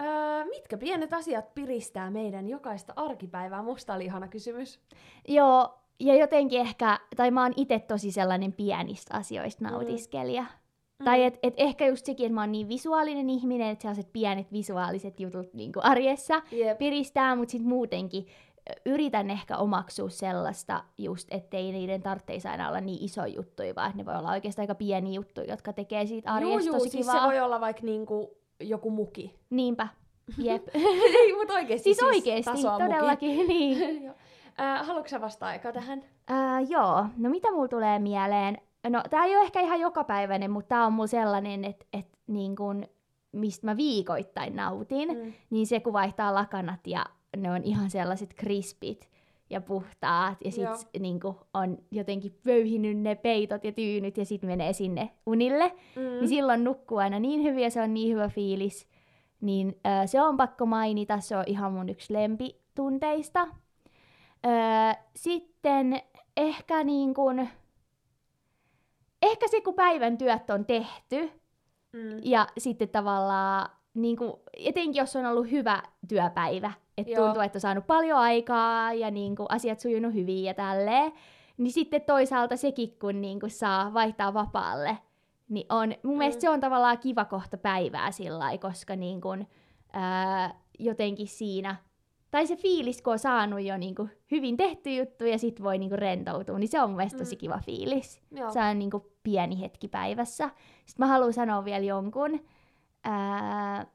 Öö, mitkä pienet asiat piristää meidän jokaista arkipäivää? Musta oli ihana kysymys. Joo, ja jotenkin ehkä, tai mä oon itse tosi sellainen pienistä asioista nautiskelija. Mm. Tai et, et ehkä just sekin, että mä oon niin visuaalinen ihminen, että sellaiset pienet visuaaliset jutut niin arjessa Jep. piristää, mutta sitten muutenkin yritän ehkä omaksua sellaista just, ettei niiden tarvitsisi aina olla niin iso juttuja, vaan että ne voi olla oikeastaan aika pieniä juttuja, jotka tekee siitä Juu, arjesta juu, tosi siis kivaa. se voi olla vaikka niinku joku muki. Niinpä, jep. Ei, mutta oikeesti siis oikeesti, tasoa muki. todellakin, niin. Joo. Öö, haluatko vastaa eka tähän? Ää, joo, no mitä mulla tulee mieleen? No tää ei ole ehkä ihan jokapäiväinen, mutta tää on mulla sellainen, että et, niin kun, mistä mä viikoittain nautin, mm. Niin se kun vaihtaa lakanat ja ne on ihan sellaiset krispit ja puhtaat ja Joo. sitten niinku, on jotenkin pöyhinyt ne peitot ja tyynyt ja sitten menee sinne unille, Mm. niin silloin nukkuu aina niin hyvin ja se on niin hyvä fiilis. Niin ö, se on pakko mainita, se on ihan mun yksi lempitunteista. Ö, sitten ehkä niin kun, ehkä se kun päivän työt on tehty Mm. ja sitten tavallaan niin kuin, etenkin jos on ollut hyvä työpäivä, että tuntuu, että on saanut paljon aikaa ja niin kuin, asiat sujunut hyvin ja tälleen, niin sitten toisaalta sekin, kun niin kuin, saa vaihtaa vapaalle, niin on, mun mm. mielestä se on tavallaan kiva kohta päivää sillä koska niin kuin, ää, jotenkin siinä, tai se fiilis, kun on saanut jo niin kuin, hyvin tehty juttu ja sit voi niin kuin, rentoutua, niin se on mun mielestä tosi Mm. kiva fiilis. Joo. Se on niin kuin, pieni hetki päivässä. Sitten mä haluan sanoa vielä jonkun, ää,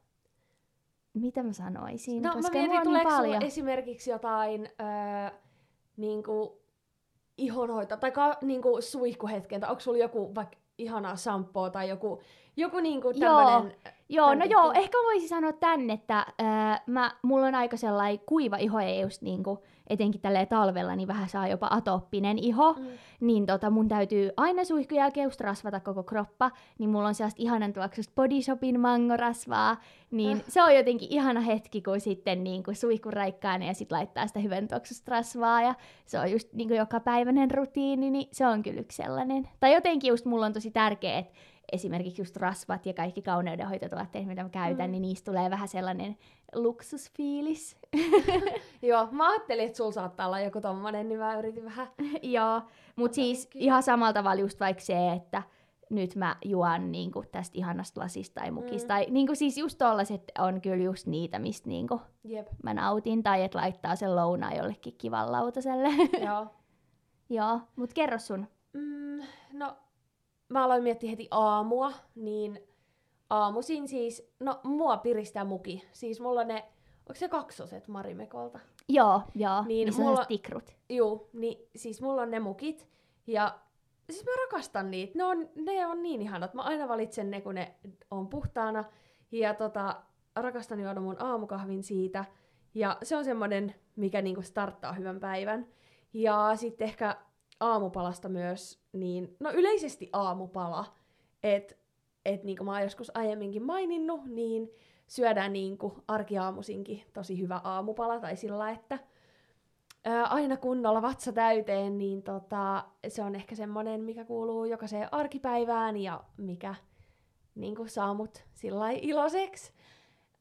mitä mä sanoisin, No mä koska mietin, mulla on niin tuleeko sulla paljon. esimerkiksi jotain öö, niinku, ihonhoito tai ka, niinku, suihkuhetken, tai onko sulla joku vaikka ihanaa shampoo tai joku, joku niinku tämmönen... Joo, no tyyppinen. joo, ehkä voisin sanoa tän, että ää, mä, mulla on aika sellainen kuiva iho ja just niinku, etenkin tällä talvella, niin vähän saa jopa atooppinen iho. Mm. niin tota, mun täytyy aina suihkun jälkeen just rasvata koko kroppa, niin mulla on sellaista ihanan tuoksusta Body Shopin mangorasvaa, niin Äh. se on jotenkin ihana hetki, kun sitten niin kuin suihkun raikkaana ja sitten laittaa sitä hyvän tuoksusta rasvaa, ja se on just niin kuin jokapäiväinen rutiini, niin se on kyllä yksi sellainen. Tai jotenkin just mulla on tosi tärkeää, että esimerkiksi just rasvat ja kaikki kauneudenhoitotuotteet, mitä mä käytän, Mm. niin niistä tulee vähän sellainen luksusfiilis. Joo, mä ajattelin, että sulla saattaa olla joku tommonen, niin mä yritin vähän... Joo, mutta Ota siis hetki. ihan samalla tavalla just vaikka se, että nyt mä juon niinku tästä ihanasta lasista tai mukista. Mm. Tai niinku siis just tollaset on kyllä just niitä, mistä niinku Jep, mä nautin. Tai että laittaa sen lounaan jollekin kivan lautaselle. joo. Joo, mut kerro sun. Mm, no, mä aloin miettiä heti aamua, niin aamuisin siis, no mua piristää muki. Siis mulla on ne, onko se kaksoset Marimekolta? Joo, joo, Niin, missä mulla- mulla... tikrut. Juu, niin siis mulla on ne mukit. Ja siis mä rakastan niitä. Ne on, ne on niin ihanat. Mä aina valitsen ne, kun ne on puhtaana. Ja tota, rakastan juoda mun aamukahvin siitä. Ja se on semmonen, mikä niinku starttaa hyvän päivän. Ja sitten ehkä aamupalasta myös, niin, no yleisesti aamupala. Et, et niinku mä oon joskus aiemminkin maininnut, niin syödään niinku arkiaamusinkin tosi hyvä aamupala. Tai sillä, että ää, aina kunnolla vatsa täyteen, niin tota, se on ehkä semmonen, mikä kuuluu jokaiseen arkipäivään ja mikä niin saa mut sillä iloiseksi.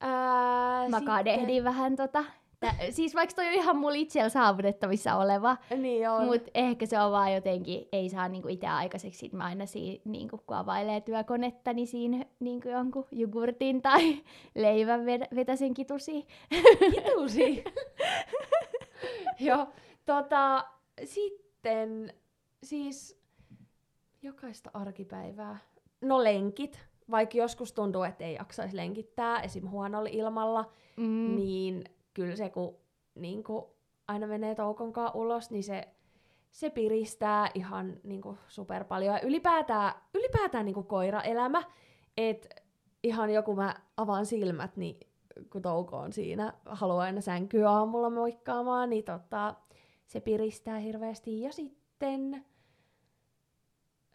Ää, Mä kadehdin vähän tota. Tä, siis vaikka toi on ihan mulla itsellä saavutettavissa oleva, Niin on. Mutta ehkä se on vaan jotenkin, ei saa niinku itse aikaiseksi, sit mä aina siinä, niinku, kun availee työkonetta, niin siinä niinku jonkun jogurtin tai leivän ved- vetäsen kitusi. Kitusi. Joo, tota, sitten siis jokaista arkipäivää. No lenkit, vaikka joskus tuntuu, että ei jaksaisi lenkittää, esim. huonolla ilmalla, Mm. niin kyllä se, kun niin kuin aina menee toukonkaan ulos, niin se, se piristää ihan niin kuin super paljon. Ja ylipäätään, ylipäätään niin kuin koiraelämä, että ihan joku mä avaan silmät, niin kun touko on siinä, haluaa aina sänkyä aamulla moikkaamaan, niin tota, se piristää hirveästi. Ja sitten...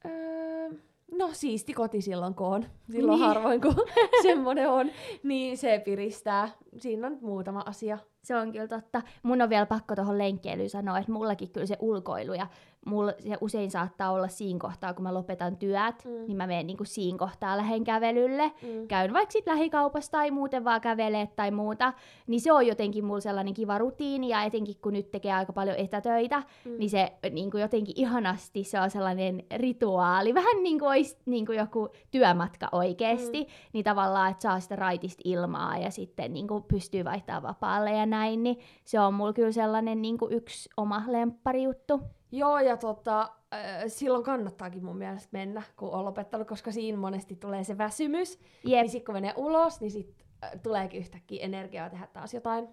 Öö, no siisti koti silloin kun on. Silloin Niin. harvoin kun semmonen on, niin se piristää. Siinä on muutama asia. Se on kyllä totta. Mun on vielä pakko tuohon lenkkeilyyn sanoa, että mullakin kyllä se ulkoilu ja mulla se usein saattaa olla siinä kohtaa, kun mä lopetan työt, Mm. niin mä menen niinku siinä kohtaa lähden kävelylle. Mm. käyn vaikka sit lähikaupassa tai muuten vaan kävelee tai muuta, niin se on jotenkin mulla sellainen kiva rutiini, ja etenkin kun nyt tekee aika paljon etätöitä, Mm. niin se niin kuin jotenkin ihanasti se on sellainen rituaali, vähän niin kuin olisi niin kuin joku työmatka oikeasti, mm. niin tavallaan, että saa sitä raitista ilmaa ja sitten niin kuin pystyy vaihtamaan vapaalle ja näin, niin se on mulla kyllä sellainen niin kuin yksi oma lempparijuttu. Joo, ja tota, äh, silloin kannattaakin mun mielestä mennä, kun on lopettanut, koska siinä monesti tulee se väsymys. Jep, Niin sit kun menee ulos, niin sit äh, tuleekin yhtäkkiä energiaa tehdä taas jotain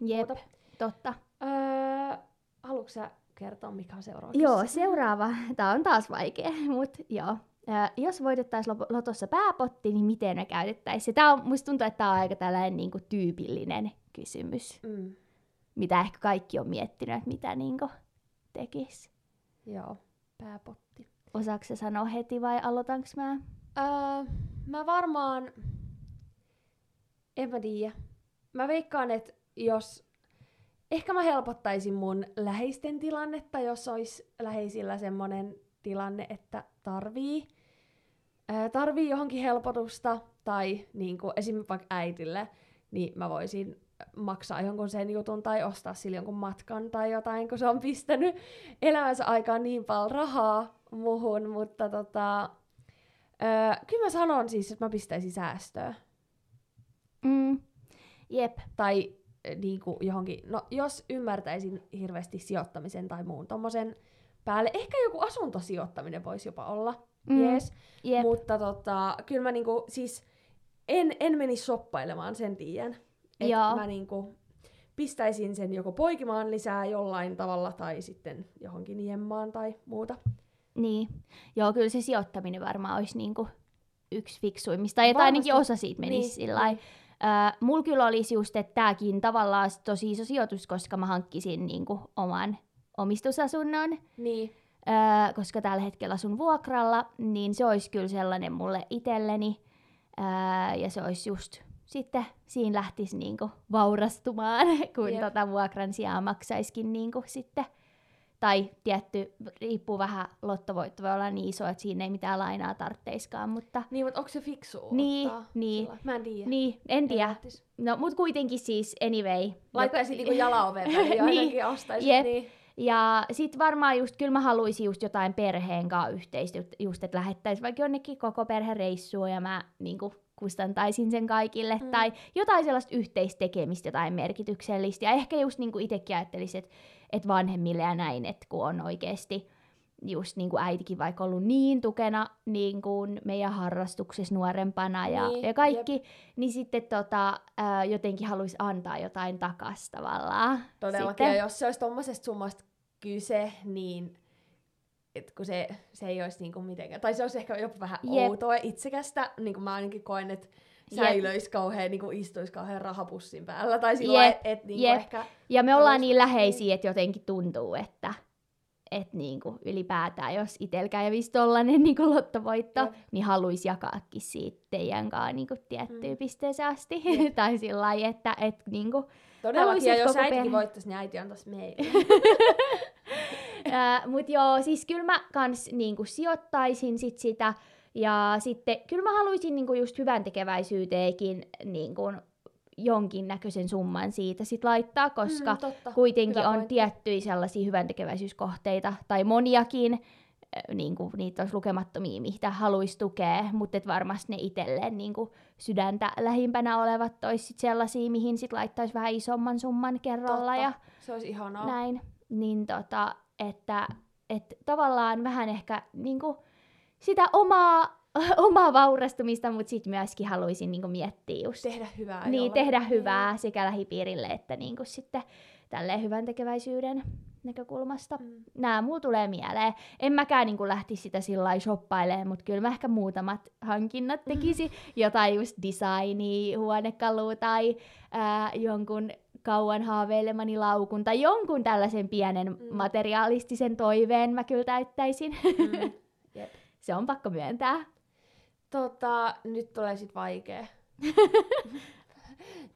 jep, muuta. totta. Öö, haluatko sä kertoa, mikä on seuraava Joo, seuraava. Tämä on taas vaikea, mutta joo. Ää, jos voitettaisiin lotossa pääpotti, niin miten me käytettäisiin? Tää on, musta tuntuu, että tämä on aika tällainen niinku tyypillinen kysymys. Mm. mitä ehkä kaikki on miettinyt, että mitä niinku tekis. Joo, pääpotti. Osaatko sä sanoa heti vai aloitanko mä? Öö, mä varmaan... En mä tiedä. Mä veikkaan, että jos... Ehkä mä helpottaisin mun läheisten tilannetta, jos olisi läheisillä semmonen tilanne, että tarvii, öö, tarvii johonkin helpotusta, tai niin kuin esimerkiksi vaikka äitille, niin mä voisin maksaa jonkun sen jutun tai ostaa sille jonkun matkan tai jotain, kun se on pistänyt elämänsä aikaan niin paljon rahaa muhun, mutta tota, öö, kyllä mä sanon siis, että mä pistäisin säästöä. Mm. Jep. Tai niin kuin johonkin, no jos ymmärtäisin hirveästi sijoittamisen tai muun tommosen päälle, ehkä joku asuntosijoittaminen voisi jopa olla, Mm. jees. Jep. Mutta tota, kyllä mä niinku, siis en, en menisi shoppailemaan, sen tiedän. Et Joo. mä niinku pistäisin sen joko poikimaan lisää jollain tavalla tai sitten johonkin jemmaan tai muuta. Niin. Joo, kyllä se sijoittaminen varmaan olisi niinku yksi fiksuimmista. Että ainakin osa siitä menisi Niin, niin, sillä niin. Äh, mulla kyllä olisi just, että tämäkin tavallaan tosi iso sijoitus, koska mä hankkisin niinku oman omistusasunnon. Niin, Öö, koska tällä hetkellä asun vuokralla, niin se olisi kyllä sellainen mulle itselleni. Öö, ja se olisi just sitten, siinä lähtisi niinku vaurastumaan, kun Jep. tota vuokran sijaan maksaisikin niinku sitten. Tai tietty, riippuu vähän, lottovoitto voi olla niin iso, että siinä ei mitään lainaa tarvitseiskaan, mutta niin mutta onko se fiksu Niin, ottaa niin. sillä? Mä en tiedä. niin, en tiedä. No, mut kuitenkin siis, anyway. Laittaisit niinku jalaoven väliin ja Niin, ainakin ostaisit. jep. Niin. Ja sit varmaan just, kyllä mä haluaisin just jotain perheen kanssa yhteistyötä, just että lähettäisiin vaikka jonnekin koko perhe reissuun ja mä niinku kustantaisin sen kaikille, Mm. tai jotain sellaista yhteistekemistä, jotain merkityksellistä. Ja ehkä just niinku itsekin ajattelisin, että et vanhemmille ja näin, että kun on oikeasti just niin kuin äitikin vaikka ollut niin tukena niin kuin meidän harrastuksessa nuorempana ja, Niin, ja kaikki, niin sitten tota, ää, jotenkin haluaisi antaa jotain takas tavallaan. Todellakin, Sitten. ja jos se olisi tuommoisesta summasta kyse, niin et kun se, se ei olisi niinku mitenkään, tai se olisi ehkä jopa vähän Jep. outoa ja itsekästä, niin kuin mä ainakin koen, että Jep. säilöisi kauhean, niin kuin istuisi kauhean rahapussin päällä, tai sillä Jep, että et, niin jep. ehkä, Ja me ollaan niin läheisiä, että jotenkin tuntuu, että et niinku ylipäätään, jos itsellä kävisi tollanen niinku lottovoitto, Jep. niin haluaisi jakaakin siitä teidän kanssa niinku tiettyyn Mm. pisteeseen asti. Jep. tai sillä lailla, että et niinku, todellakin, ja jos äitikin perhe- voittaisi, niin äiti antaisi meille. Ää, mut joo, siis kyllä mä kans niinku sijoittaisin sit sitä. Ja sitten kyllä mä haluaisin niinku just hyvän tekeväisyyteenkin niinku jonkinnäköisen summan siitä sit laittaa, koska mm, totta. kuitenkin Hyvä on pointti. tiettyjä sellaisia hyväntekeväisyyskohteita, tai moniakin, äh, niin kuin, niitä olisi lukemattomia, mitä haluaisi tukea, mutta et varmasti ne itselleen niin kuin, sydäntä lähimpänä olevat olisi sit sellaisia, mihin sit laittaisi vähän isomman summan kerralla Totta. ja Se olisi ihanaa. näin. Niin tota, että et tavallaan vähän ehkä niin kuin, sitä omaa, omaa vaurastumista, mutta sitten myöskin haluaisin niin kuin, miettiä just Tehdä hyvää. niin, jollain. tehdä hyvää sekä lähipiirille että niin kuin sitten tälleen hyvän tekeväisyyden näkökulmasta. Mm. Nämä mulla tulee mieleen. En mäkään niin lähtisi sitä sillä lailla shoppailemaan, mutta kyllä mä ehkä muutamat hankinnat tekisi. Jotain just designia, huonekalua tai ää, jonkun kauan haaveilemani laukun tai jonkun tällaisen pienen Mm. materialistisen toiveen mä kyllä täyttäisin. Mm. Jep. Se on pakko myöntää. Tota, nyt tulee sit vaikea.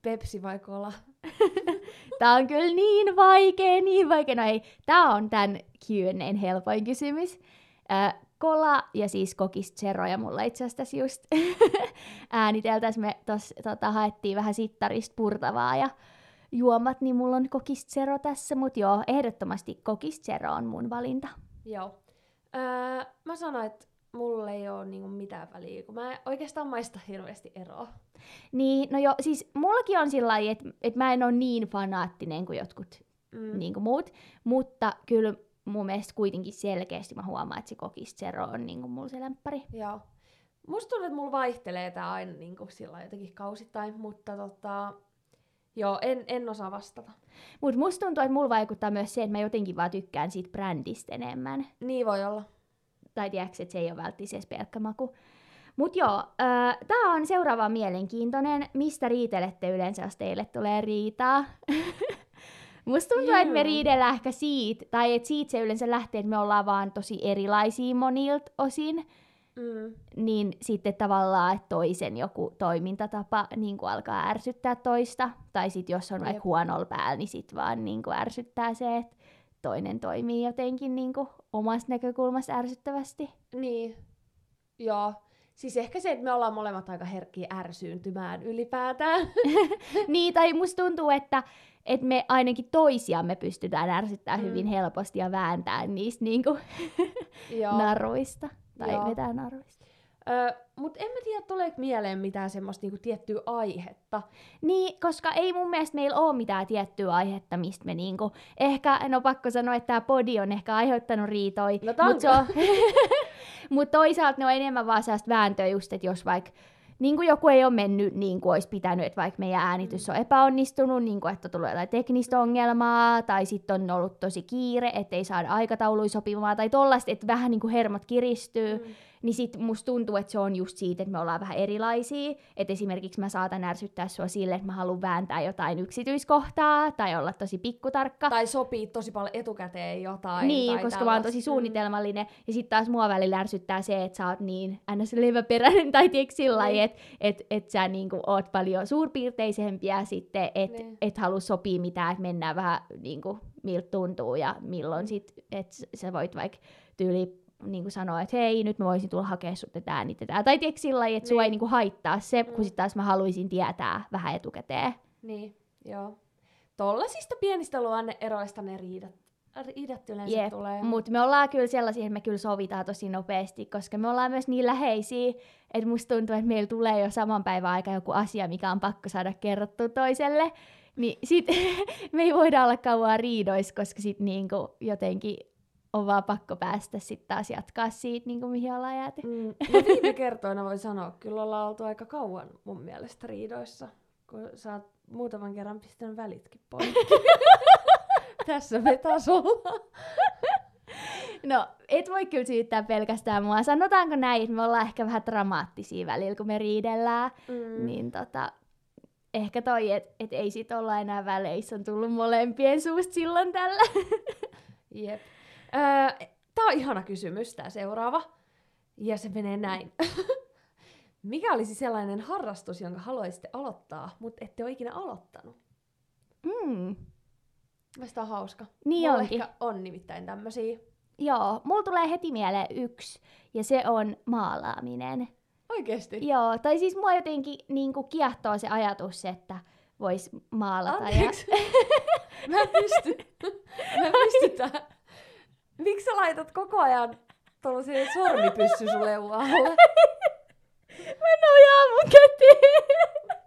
Pepsi vai kola? Tää on kyllä niin vaikea, niin vaikea. No ei, tää on tän Q&A:n helpoin kysymys. Äh, kola ja siis kokis ja mulla itse asiassa just ääniteltäis me tos, tota, haettiin vähän sittarista purtavaa ja juomat, niin mulla on kokis Zero tässä, mut joo, ehdottomasti kokis Zero on mun valinta. Joo. Öö, mä sanoin, että mulla ei ole niinku mitään väliä, kun mä en oikeastaan maista hirveästi eroa. Niin, no joo, siis mullakin on sillä lailla, että et mä en ole niin fanaattinen kuin jotkut Mm. niin kuin muut, mutta kyllä mun mielestä kuitenkin selkeästi mä huomaan, että se kokis Zero on niin kuin mulla se lemppari. Joo. Musta tuntuu, että mulla vaihtelee tää aina niinku sillä jotenkin kausittain, mutta tota... Joo, en, en osaa vastata. Mutta musta tuntuu, että mulla vaikuttaa myös se, että mä jotenkin vaan tykkään siitä brändistä enemmän. Niin voi olla. Tai tiedätkö, että se ei ole välttämättä edes pelkkä maku. Mut joo, äh, tää on seuraava mielenkiintoinen. Mistä riitelette yleensä, jos teille tulee riitaa? Musta tuntuu, että me riidellään ehkä siitä, tai että siitä se yleensä lähtee, että me ollaan vaan tosi erilaisia monilta osin, Mm. niin sitten tavallaan, että toisen joku toimintatapa niin kuin alkaa ärsyttää toista, tai sitten jos on vaikka huonolla päällä, niin sitten vaan niin kuin ärsyttää se, että toinen toimii jotenkin niin kuin omasta näkökulmasta ärsyttävästi. Niin. Joo. Siis ehkä se, että me ollaan molemmat aika herkkiä ärsyyntymään ylipäätään. niin, tai musta tuntuu, että, että me ainakin toisiamme pystytään ärsyttämään Mm. hyvin helposti ja vääntämään niistä niin kuin Joo. naruista. Tai Joo. vetää naruista. Ö, mut en mä tiedä, tuleeko mieleen mitään semmoista niinku tiettyä aihetta. Niin, koska ei mun mielestä meillä ole mitään tiettyä aihetta, mistä me niinku... Ehkä, no pakko sanoa, että tämä podi on ehkä aiheuttanut riitoi. No Mutta on... mut toisaalta ne on enemmän vaan sellaista vääntöä just, että jos vaikka niin kuin joku ei ole mennyt niin kuin olisi pitänyt, että vaikka meidän äänitys on epäonnistunut, niin kuin että tulee jotain teknistä ongelmaa, tai sitten on ollut tosi kiire, ettei saada aikatauluja sopimaan, tai tollaista, että vähän niin kuin hermot kiristyy, Mm. Niin sit musta tuntuu, että se on just siitä, että me ollaan vähän erilaisia. Että esimerkiksi mä saatan ärsyttää sua sille, että mä haluan vääntää jotain yksityiskohtaa tai olla tosi pikkutarkka. Tai sopii tosi paljon etukäteen jotain. niin, tai koska mä oon tällaista. tosi suunnitelmallinen. Ja sitten taas mua välillä ärsyttää se, että sä oot niin ns. leväperäinen tai tiedätkö sillä Niin. että et, et sä niinku oot paljon suurpiirteisempiä sitten, että Niin. et halua sopia mitään, että mennään vähän niinku miltä tuntuu ja milloin sit, että sä voit vaikka tyyli niin kuin sanoa, että hei, nyt mä voisin tulla hakea sut tätä äänitetään. Tai tiedätkö sillä lailla, että sua Niin. ei niin kuin haittaa se, Mm. kun sitten taas mä haluaisin tietää vähän etukäteen. Niin, joo. Tollasista pienistä luonneeroista ne riidat, riidat yleensä Jep, tulee. Mutta me ollaan kyllä sellaisia, että me kyllä sovitaan tosi nopeasti, koska me ollaan myös niin läheisiä, että musta tuntuu, että meillä tulee jo saman päivän aika joku asia, mikä on pakko saada kerrottu toiselle. Niin sit me ei voida olla kauan riidoissa, koska sit niinku jotenkin on vaan pakko päästä sitten taas jatkaa siitä, niinku mihin ollaan jääty. Mm, no viime kertoina voi sanoa, kyllä ollaan oltu aika kauan mun mielestä riidoissa, kun sä oot muutaman kerran pistänyt välitkin poikki. Tässä me taas ollaan. No, et voi kyllä syyttää pelkästään mua. Sanotaanko näin, että me ollaan ehkä vähän dramaattisia välillä, kun me riidellään. Mm. Niin tota, ehkä toi, että et ei sit olla enää väleissä, on tullut molempien suusta silloin tällä. Jep. Öö, tää on ihana kysymys, tää seuraava. Ja se menee näin. Mikä olisi sellainen harrastus, jonka haluaisitte aloittaa, mutta ette ole ikinä aloittanut? Mm. Mielestäni on hauska. Niin Mulla onkin. ehkä on nimittäin tämmösiä. Joo, mulla tulee heti mieleen yksi, ja se on maalaaminen. Oikeesti? Joo, tai siis mua jotenkin niin kiehtoo se ajatus, että vois maalata. Anteeksi. Mä en pysty. Mä en pysty tähän. Miksi sä laitat koko ajan tuollaisen sormipyssy sun leuan alle? Mä nojaan mun käteen!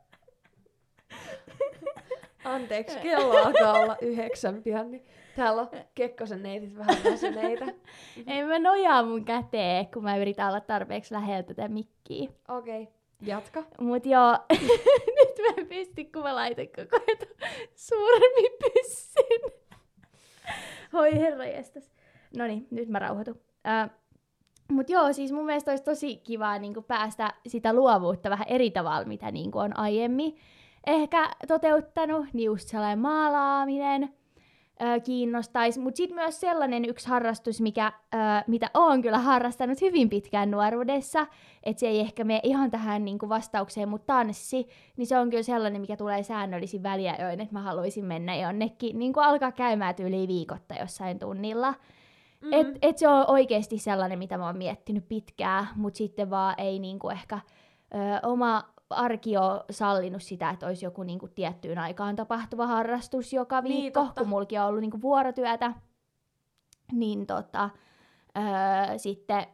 Anteeksi, kello alkaa olla yhdeksän pian, niin täällä on Kekkosen neidit vähän väsyneitä. Ei mä nojaa mun käteen, kun mä yritän olla tarpeeksi lähellä tätä mikkiä. Okei, okay. jatka. Mut joo, nyt mä en pysty, kun mä laitan koko ajan sormipyssyn. Hoi herra jestas. Noniin, nyt mä rauhoitun. Äh, mut joo, siis mun mielestä olisi tosi kiva niin päästä sitä luovuutta vähän eri tavalla, mitä niin on aiemmin ehkä toteuttanut. Niin just sellainen maalaaminen ö, kiinnostaisi. Mutta sitten myös sellainen yksi harrastus, mikä, ö, mitä oon kyllä harrastanut hyvin pitkään nuoruudessa, että se ei ehkä mene ihan tähän niinku vastaukseen, mutta tanssi, niin se on kyllä sellainen, mikä tulee säännöllisin väliajoin, että mä haluaisin mennä jonnekin, niin kuin alkaa käymään tyyliin viikotta jossain tunnilla. Mm. Et, et se on oikeasti sellainen, mitä mä oon miettinyt pitkään, mutta sitten vaan ei niinku ehkä ö, oma arki ole sallinut sitä, että olisi joku niinku tiettyyn aikaan tapahtuva harrastus joka Niin, viikko, totta. kun mulki on ollut niinku vuorotyötä. Niin tota, ö, sitten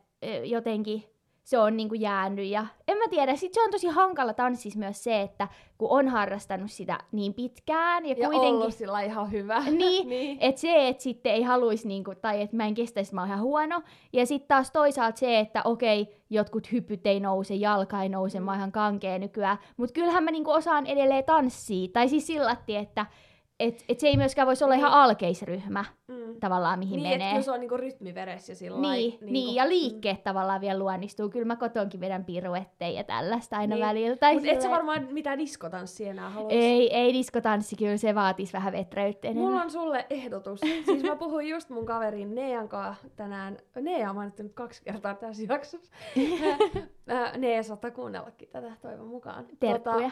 jotenkin se on niinku jäänyt. Ja en mä tiedä, sit se on tosi hankala tanssissa myös se, että kun on harrastanut sitä niin pitkään ja, ja kuitenkin... ollut sillä ihan hyvä. Niin, niin. että se, että sitten ei haluaisi, niinku, tai että mä en kestäisi, mä oon ihan huono. Ja sitten taas toisaalta se, että okei, jotkut hypyt ei nouse, jalka ei nouse, mä oon ihan kankea nykyään. Mutta kyllähän mä niinku osaan edelleen tanssia. Tai siis sillä lailla, että et, et se ei myöskään voisi olla Niin. ihan alkeisryhmä Mm. tavallaan, mihin Niin, menee. kyllä se on niinku rytmiveressä ja sillä Niin, lailla, niin, niinku- ja liikkeet tavallaan vielä luonnistuu. Kyllä mä kotonkin vedän piruetteja ja tällaista aina Niin. välillä. Mutta et sä varmaan mitään diskotanssia enää haluaisi. Ei, ei diskotanssi, kyllä se vaatisi vähän vetreyttä enemmän. Mulla on sulle ehdotus. Siis mä puhuin just mun kaverin Nean kanssa tänään. Nea on mainittu nyt kaksi kertaa tässä jaksossa. Nea saattaa kuunnellakin tätä toivon mukaan. Terkkuja.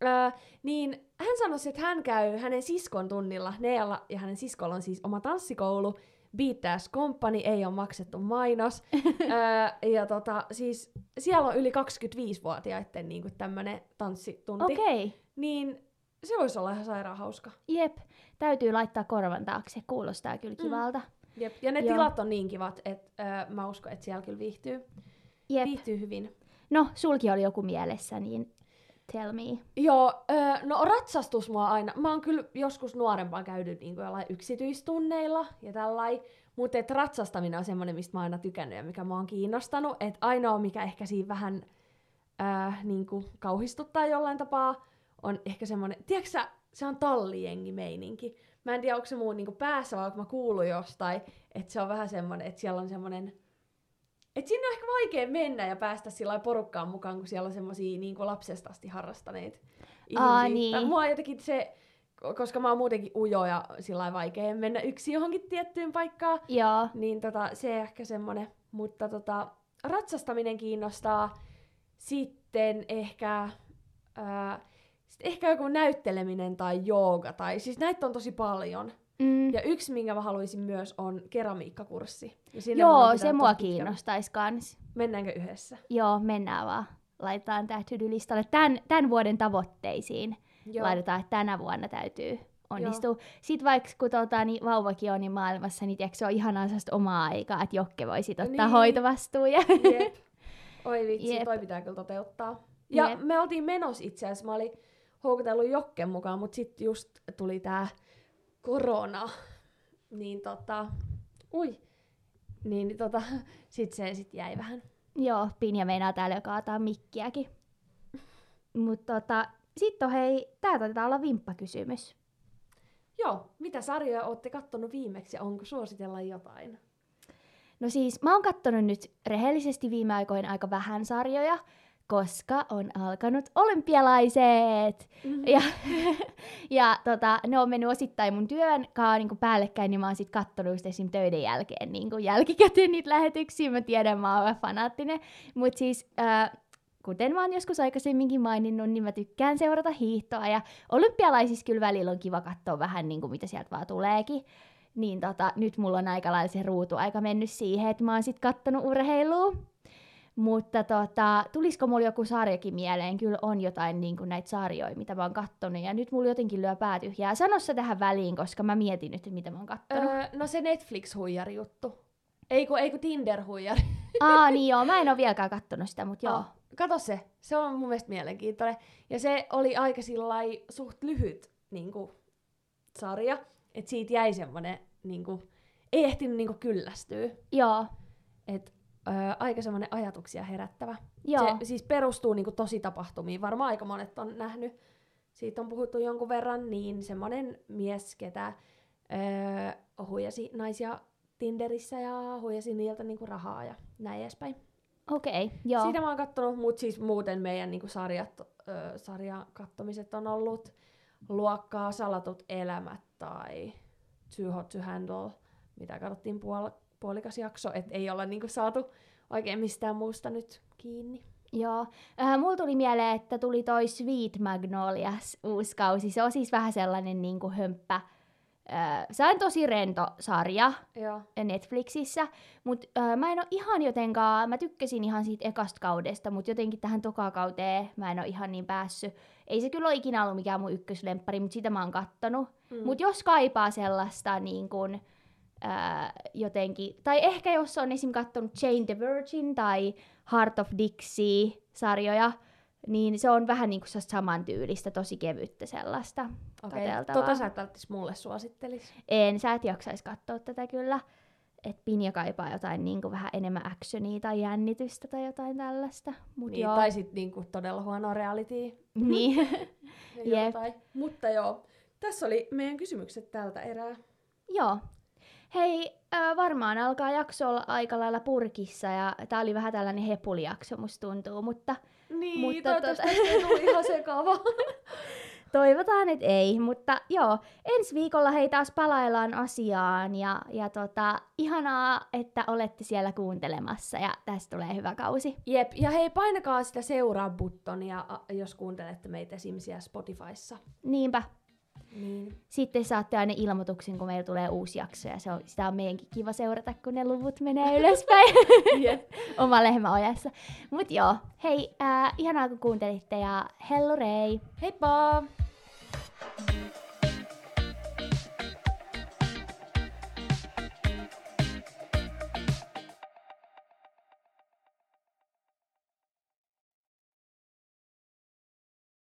Ää, niin hän sanoi, että hän käy hänen siskon tunnilla. Nealla ja hänen siskolla on siis oma tanssikoulu. Beat Company, ei ole maksettu mainos. Ää, ja tota, siis siellä on yli 25-vuotiaiden niin tämmönen tanssitunti. Okei, okay. Niin se voisi olla ihan sairaan hauska. jep. Täytyy laittaa korvan taakse, kuulostaa kyllä Mm. kivalta. Jep. Ja ne Joo. tilat on niin kivat, että äh, mä uskon, että siellä kyllä viihtyy, Jep. viihtyy hyvin. No, sulki oli joku mielessä, niin tell me. Joo, no ratsastus mua aina, mä oon kyllä joskus nuorempaan käynyt niin jollain yksityistunneilla ja tällain, mutta et ratsastaminen on semmoinen, mistä mä oon aina tykännyt ja mikä mua on kiinnostanut. Et ainoa, mikä ehkä siinä vähän äh, niin kuin kauhistuttaa jollain tapaa, on ehkä semmoinen, tiedätkö se on tallijengi meininki. Mä en tiedä, onko se mun niin päässä vai onko mä kuullut jostain, että se on vähän semmoinen, että siellä on semmoinen et sinne on ehkä vaikea mennä ja päästä sillä porukkaan mukaan, kun siellä on semmosia niin lapsesta asti harrastaneet ihmisiä. Aa, Tai niin. Mua jotenkin se, koska mä oon muutenkin ujo ja sillä vaikea mennä yksi johonkin tiettyyn paikkaan, Joo, niin tota, se ehkä semmonen. Mutta tota, ratsastaminen kiinnostaa. Sitten ehkä, ää, sit ehkä joku näytteleminen tai jooga. Tai, siis näitä on tosi paljon. Mm. Ja yksi, minkä mä haluaisin myös, on keramiikkakurssi. Ja Joo, se mua kiinnostaisi kans. Mennäänkö yhdessä? Joo, mennään vaan. Laitetaan tää to-do-listalle tämän, tämän vuoden tavoitteisiin. Joo. Laitetaan, että tänä vuonna täytyy onnistua. Sitten vaikka kun tota, niin vauvakin on niin maailmassa, niin tiedätkö, se on ihanaa sellaista omaa aikaa, että Jokke voi sit ottaa Niin. hoitovastuun. Ja... Jep. Oi vitsi, Jep. toi pitää kyllä toteuttaa. Ja Jep. me oltiin menossa itse asiassa, mä olin houkutellut Jokken mukaan, mutta sitten just tuli tää korona. Niin tota, ui. Niin tota, sit se sit jäi vähän. Joo, Pinja meinaa täällä jo kaataa mikkiäkin. Mutta tota, sitten on hei, tää taitaa olla vimppakysymys. Joo, mitä sarjoja ootte kattonut viimeksi ja onko suositella jotain? No siis, mä oon kattonut nyt rehellisesti viime aikoina aika vähän sarjoja, koska on alkanut olympialaiset. Mm. Ja, ja tota, ne on mennyt osittain mun työn kanssa niin päällekkäin, niin mä oon sit kattonut just esim. töiden jälkeen niin jälkikäteen niitä lähetyksiä. Mä tiedän, mä oon fanaattinen. Mutta siis, äh, kuten mä oon joskus aikaisemminkin maininnut, niin mä tykkään seurata hiihtoa. Ja olympialaisissa kyllä välillä on kiva katsoa vähän, niin kuin mitä sieltä vaan tuleekin. Niin tota, nyt mulla on aika lailla se ruutuaika mennyt siihen, että mä oon sit kattonut urheilua. Mutta tota, tulisiko mulla joku sarjakin mieleen? Kyllä on jotain niin kuin näitä sarjoja, mitä mä oon kattonut. Ja nyt mulla jotenkin lyö pää tyhjää. Sano se tähän väliin, koska mä mietin nyt, että mitä mä oon kattonut. Öö, no se Netflix-huijari juttu. Ei kun, ei kun Tinder-huijari. Aa, niin joo, mä en oo vieläkään kattonut sitä, mutta joo. Ah, Kato se, se on mun mielestä mielenkiintoinen. Ja se oli aika sillai suht lyhyt niin kuin, sarja, että siitä jäi semmonen, niin kuin, ei ehtinyt niin kuin, kyllästyä. Joo, Et, ö, aika semmonen ajatuksia herättävä. joo. Se siis perustuu niin kuin, tosi tapahtumiin, varmaan aika monet on nähnyt. Siitä on puhuttu jonkun verran, niin semmonen mies, ketä ö, huijasi naisia Tinderissä ja huijasi niiltä niin kuin, rahaa ja näin edespäin. Okei, okay, joo. Siitä mä oon kattonut, mutta siis muuten meidän niinku sarjat, ö, sarjan kattomiset on ollut luokkaa Salatut elämät tai Too Hot to Handle, mitä katsottiin puol- puolikas jakso, et ei olla niinku saatu oikein mistään muusta nyt kiinni. Joo. Äh, mulla tuli mieleen, että tuli toi Sweet Magnolias uusi kausi. Se on siis vähän sellainen niin kuin hömppä. Äh, se on tosi rento sarja Joo. Netflixissä, mutta äh, mä en ole ihan jotenkaan, mä tykkäsin ihan siitä ekasta kaudesta, mutta jotenkin tähän tokakauteen mä en ole ihan niin päässyt. Ei se kyllä ole ikinä ollut mikään mun ykköslemppari, mutta sitä mä oon kattonut. Mm. Mutta jos kaipaa sellaista niin kun, ää, jotenkin, tai ehkä jos on esim. kattonut Jane the Virgin tai Heart of Dixie-sarjoja, niin se on vähän niin kuin samantyylistä, tosi kevyttä sellaista Okei, kateltavaa. tota sä et välttis mulle suosittelis. En, sä et jaksaisi katsoa tätä kyllä. Et Pinja kaipaa jotain niin kuin vähän enemmän actionia tai jännitystä tai jotain tällaista. Mut Niin, joo. tai sit niinku todella huonoa reality. niin. ja Jep. jotain. Mutta joo, Tässä oli meidän kysymykset tältä erää. Joo. Hei, äh, varmaan alkaa jakso olla aika lailla purkissa ja tää oli vähän tällainen hepulijakso, musta tuntuu, mutta Niin, Mutta toivottavasti tota- ei ihan sekava. toivotaan, että ei. Mutta joo, ensi viikolla hei taas palaillaan asiaan ja, ja tota, ihanaa, että olette siellä kuuntelemassa ja tästä tulee hyvä kausi. Jep, ja hei, painakaa sitä seuraa-buttonia, a- jos kuuntelette meitä esimerkiksi siellä Spotifyssa. Niinpä. Niin. Sitten saatte aina ilmoituksen, kun meillä tulee uusi jakso ja se on, sitä on meidänkin kiva seurata, kun ne luvut menee ylöspäin. Oma lehmä ojassa. Mut joo, hei, äh, ihanaa kun kuuntelitte ja hellurei! Heippa!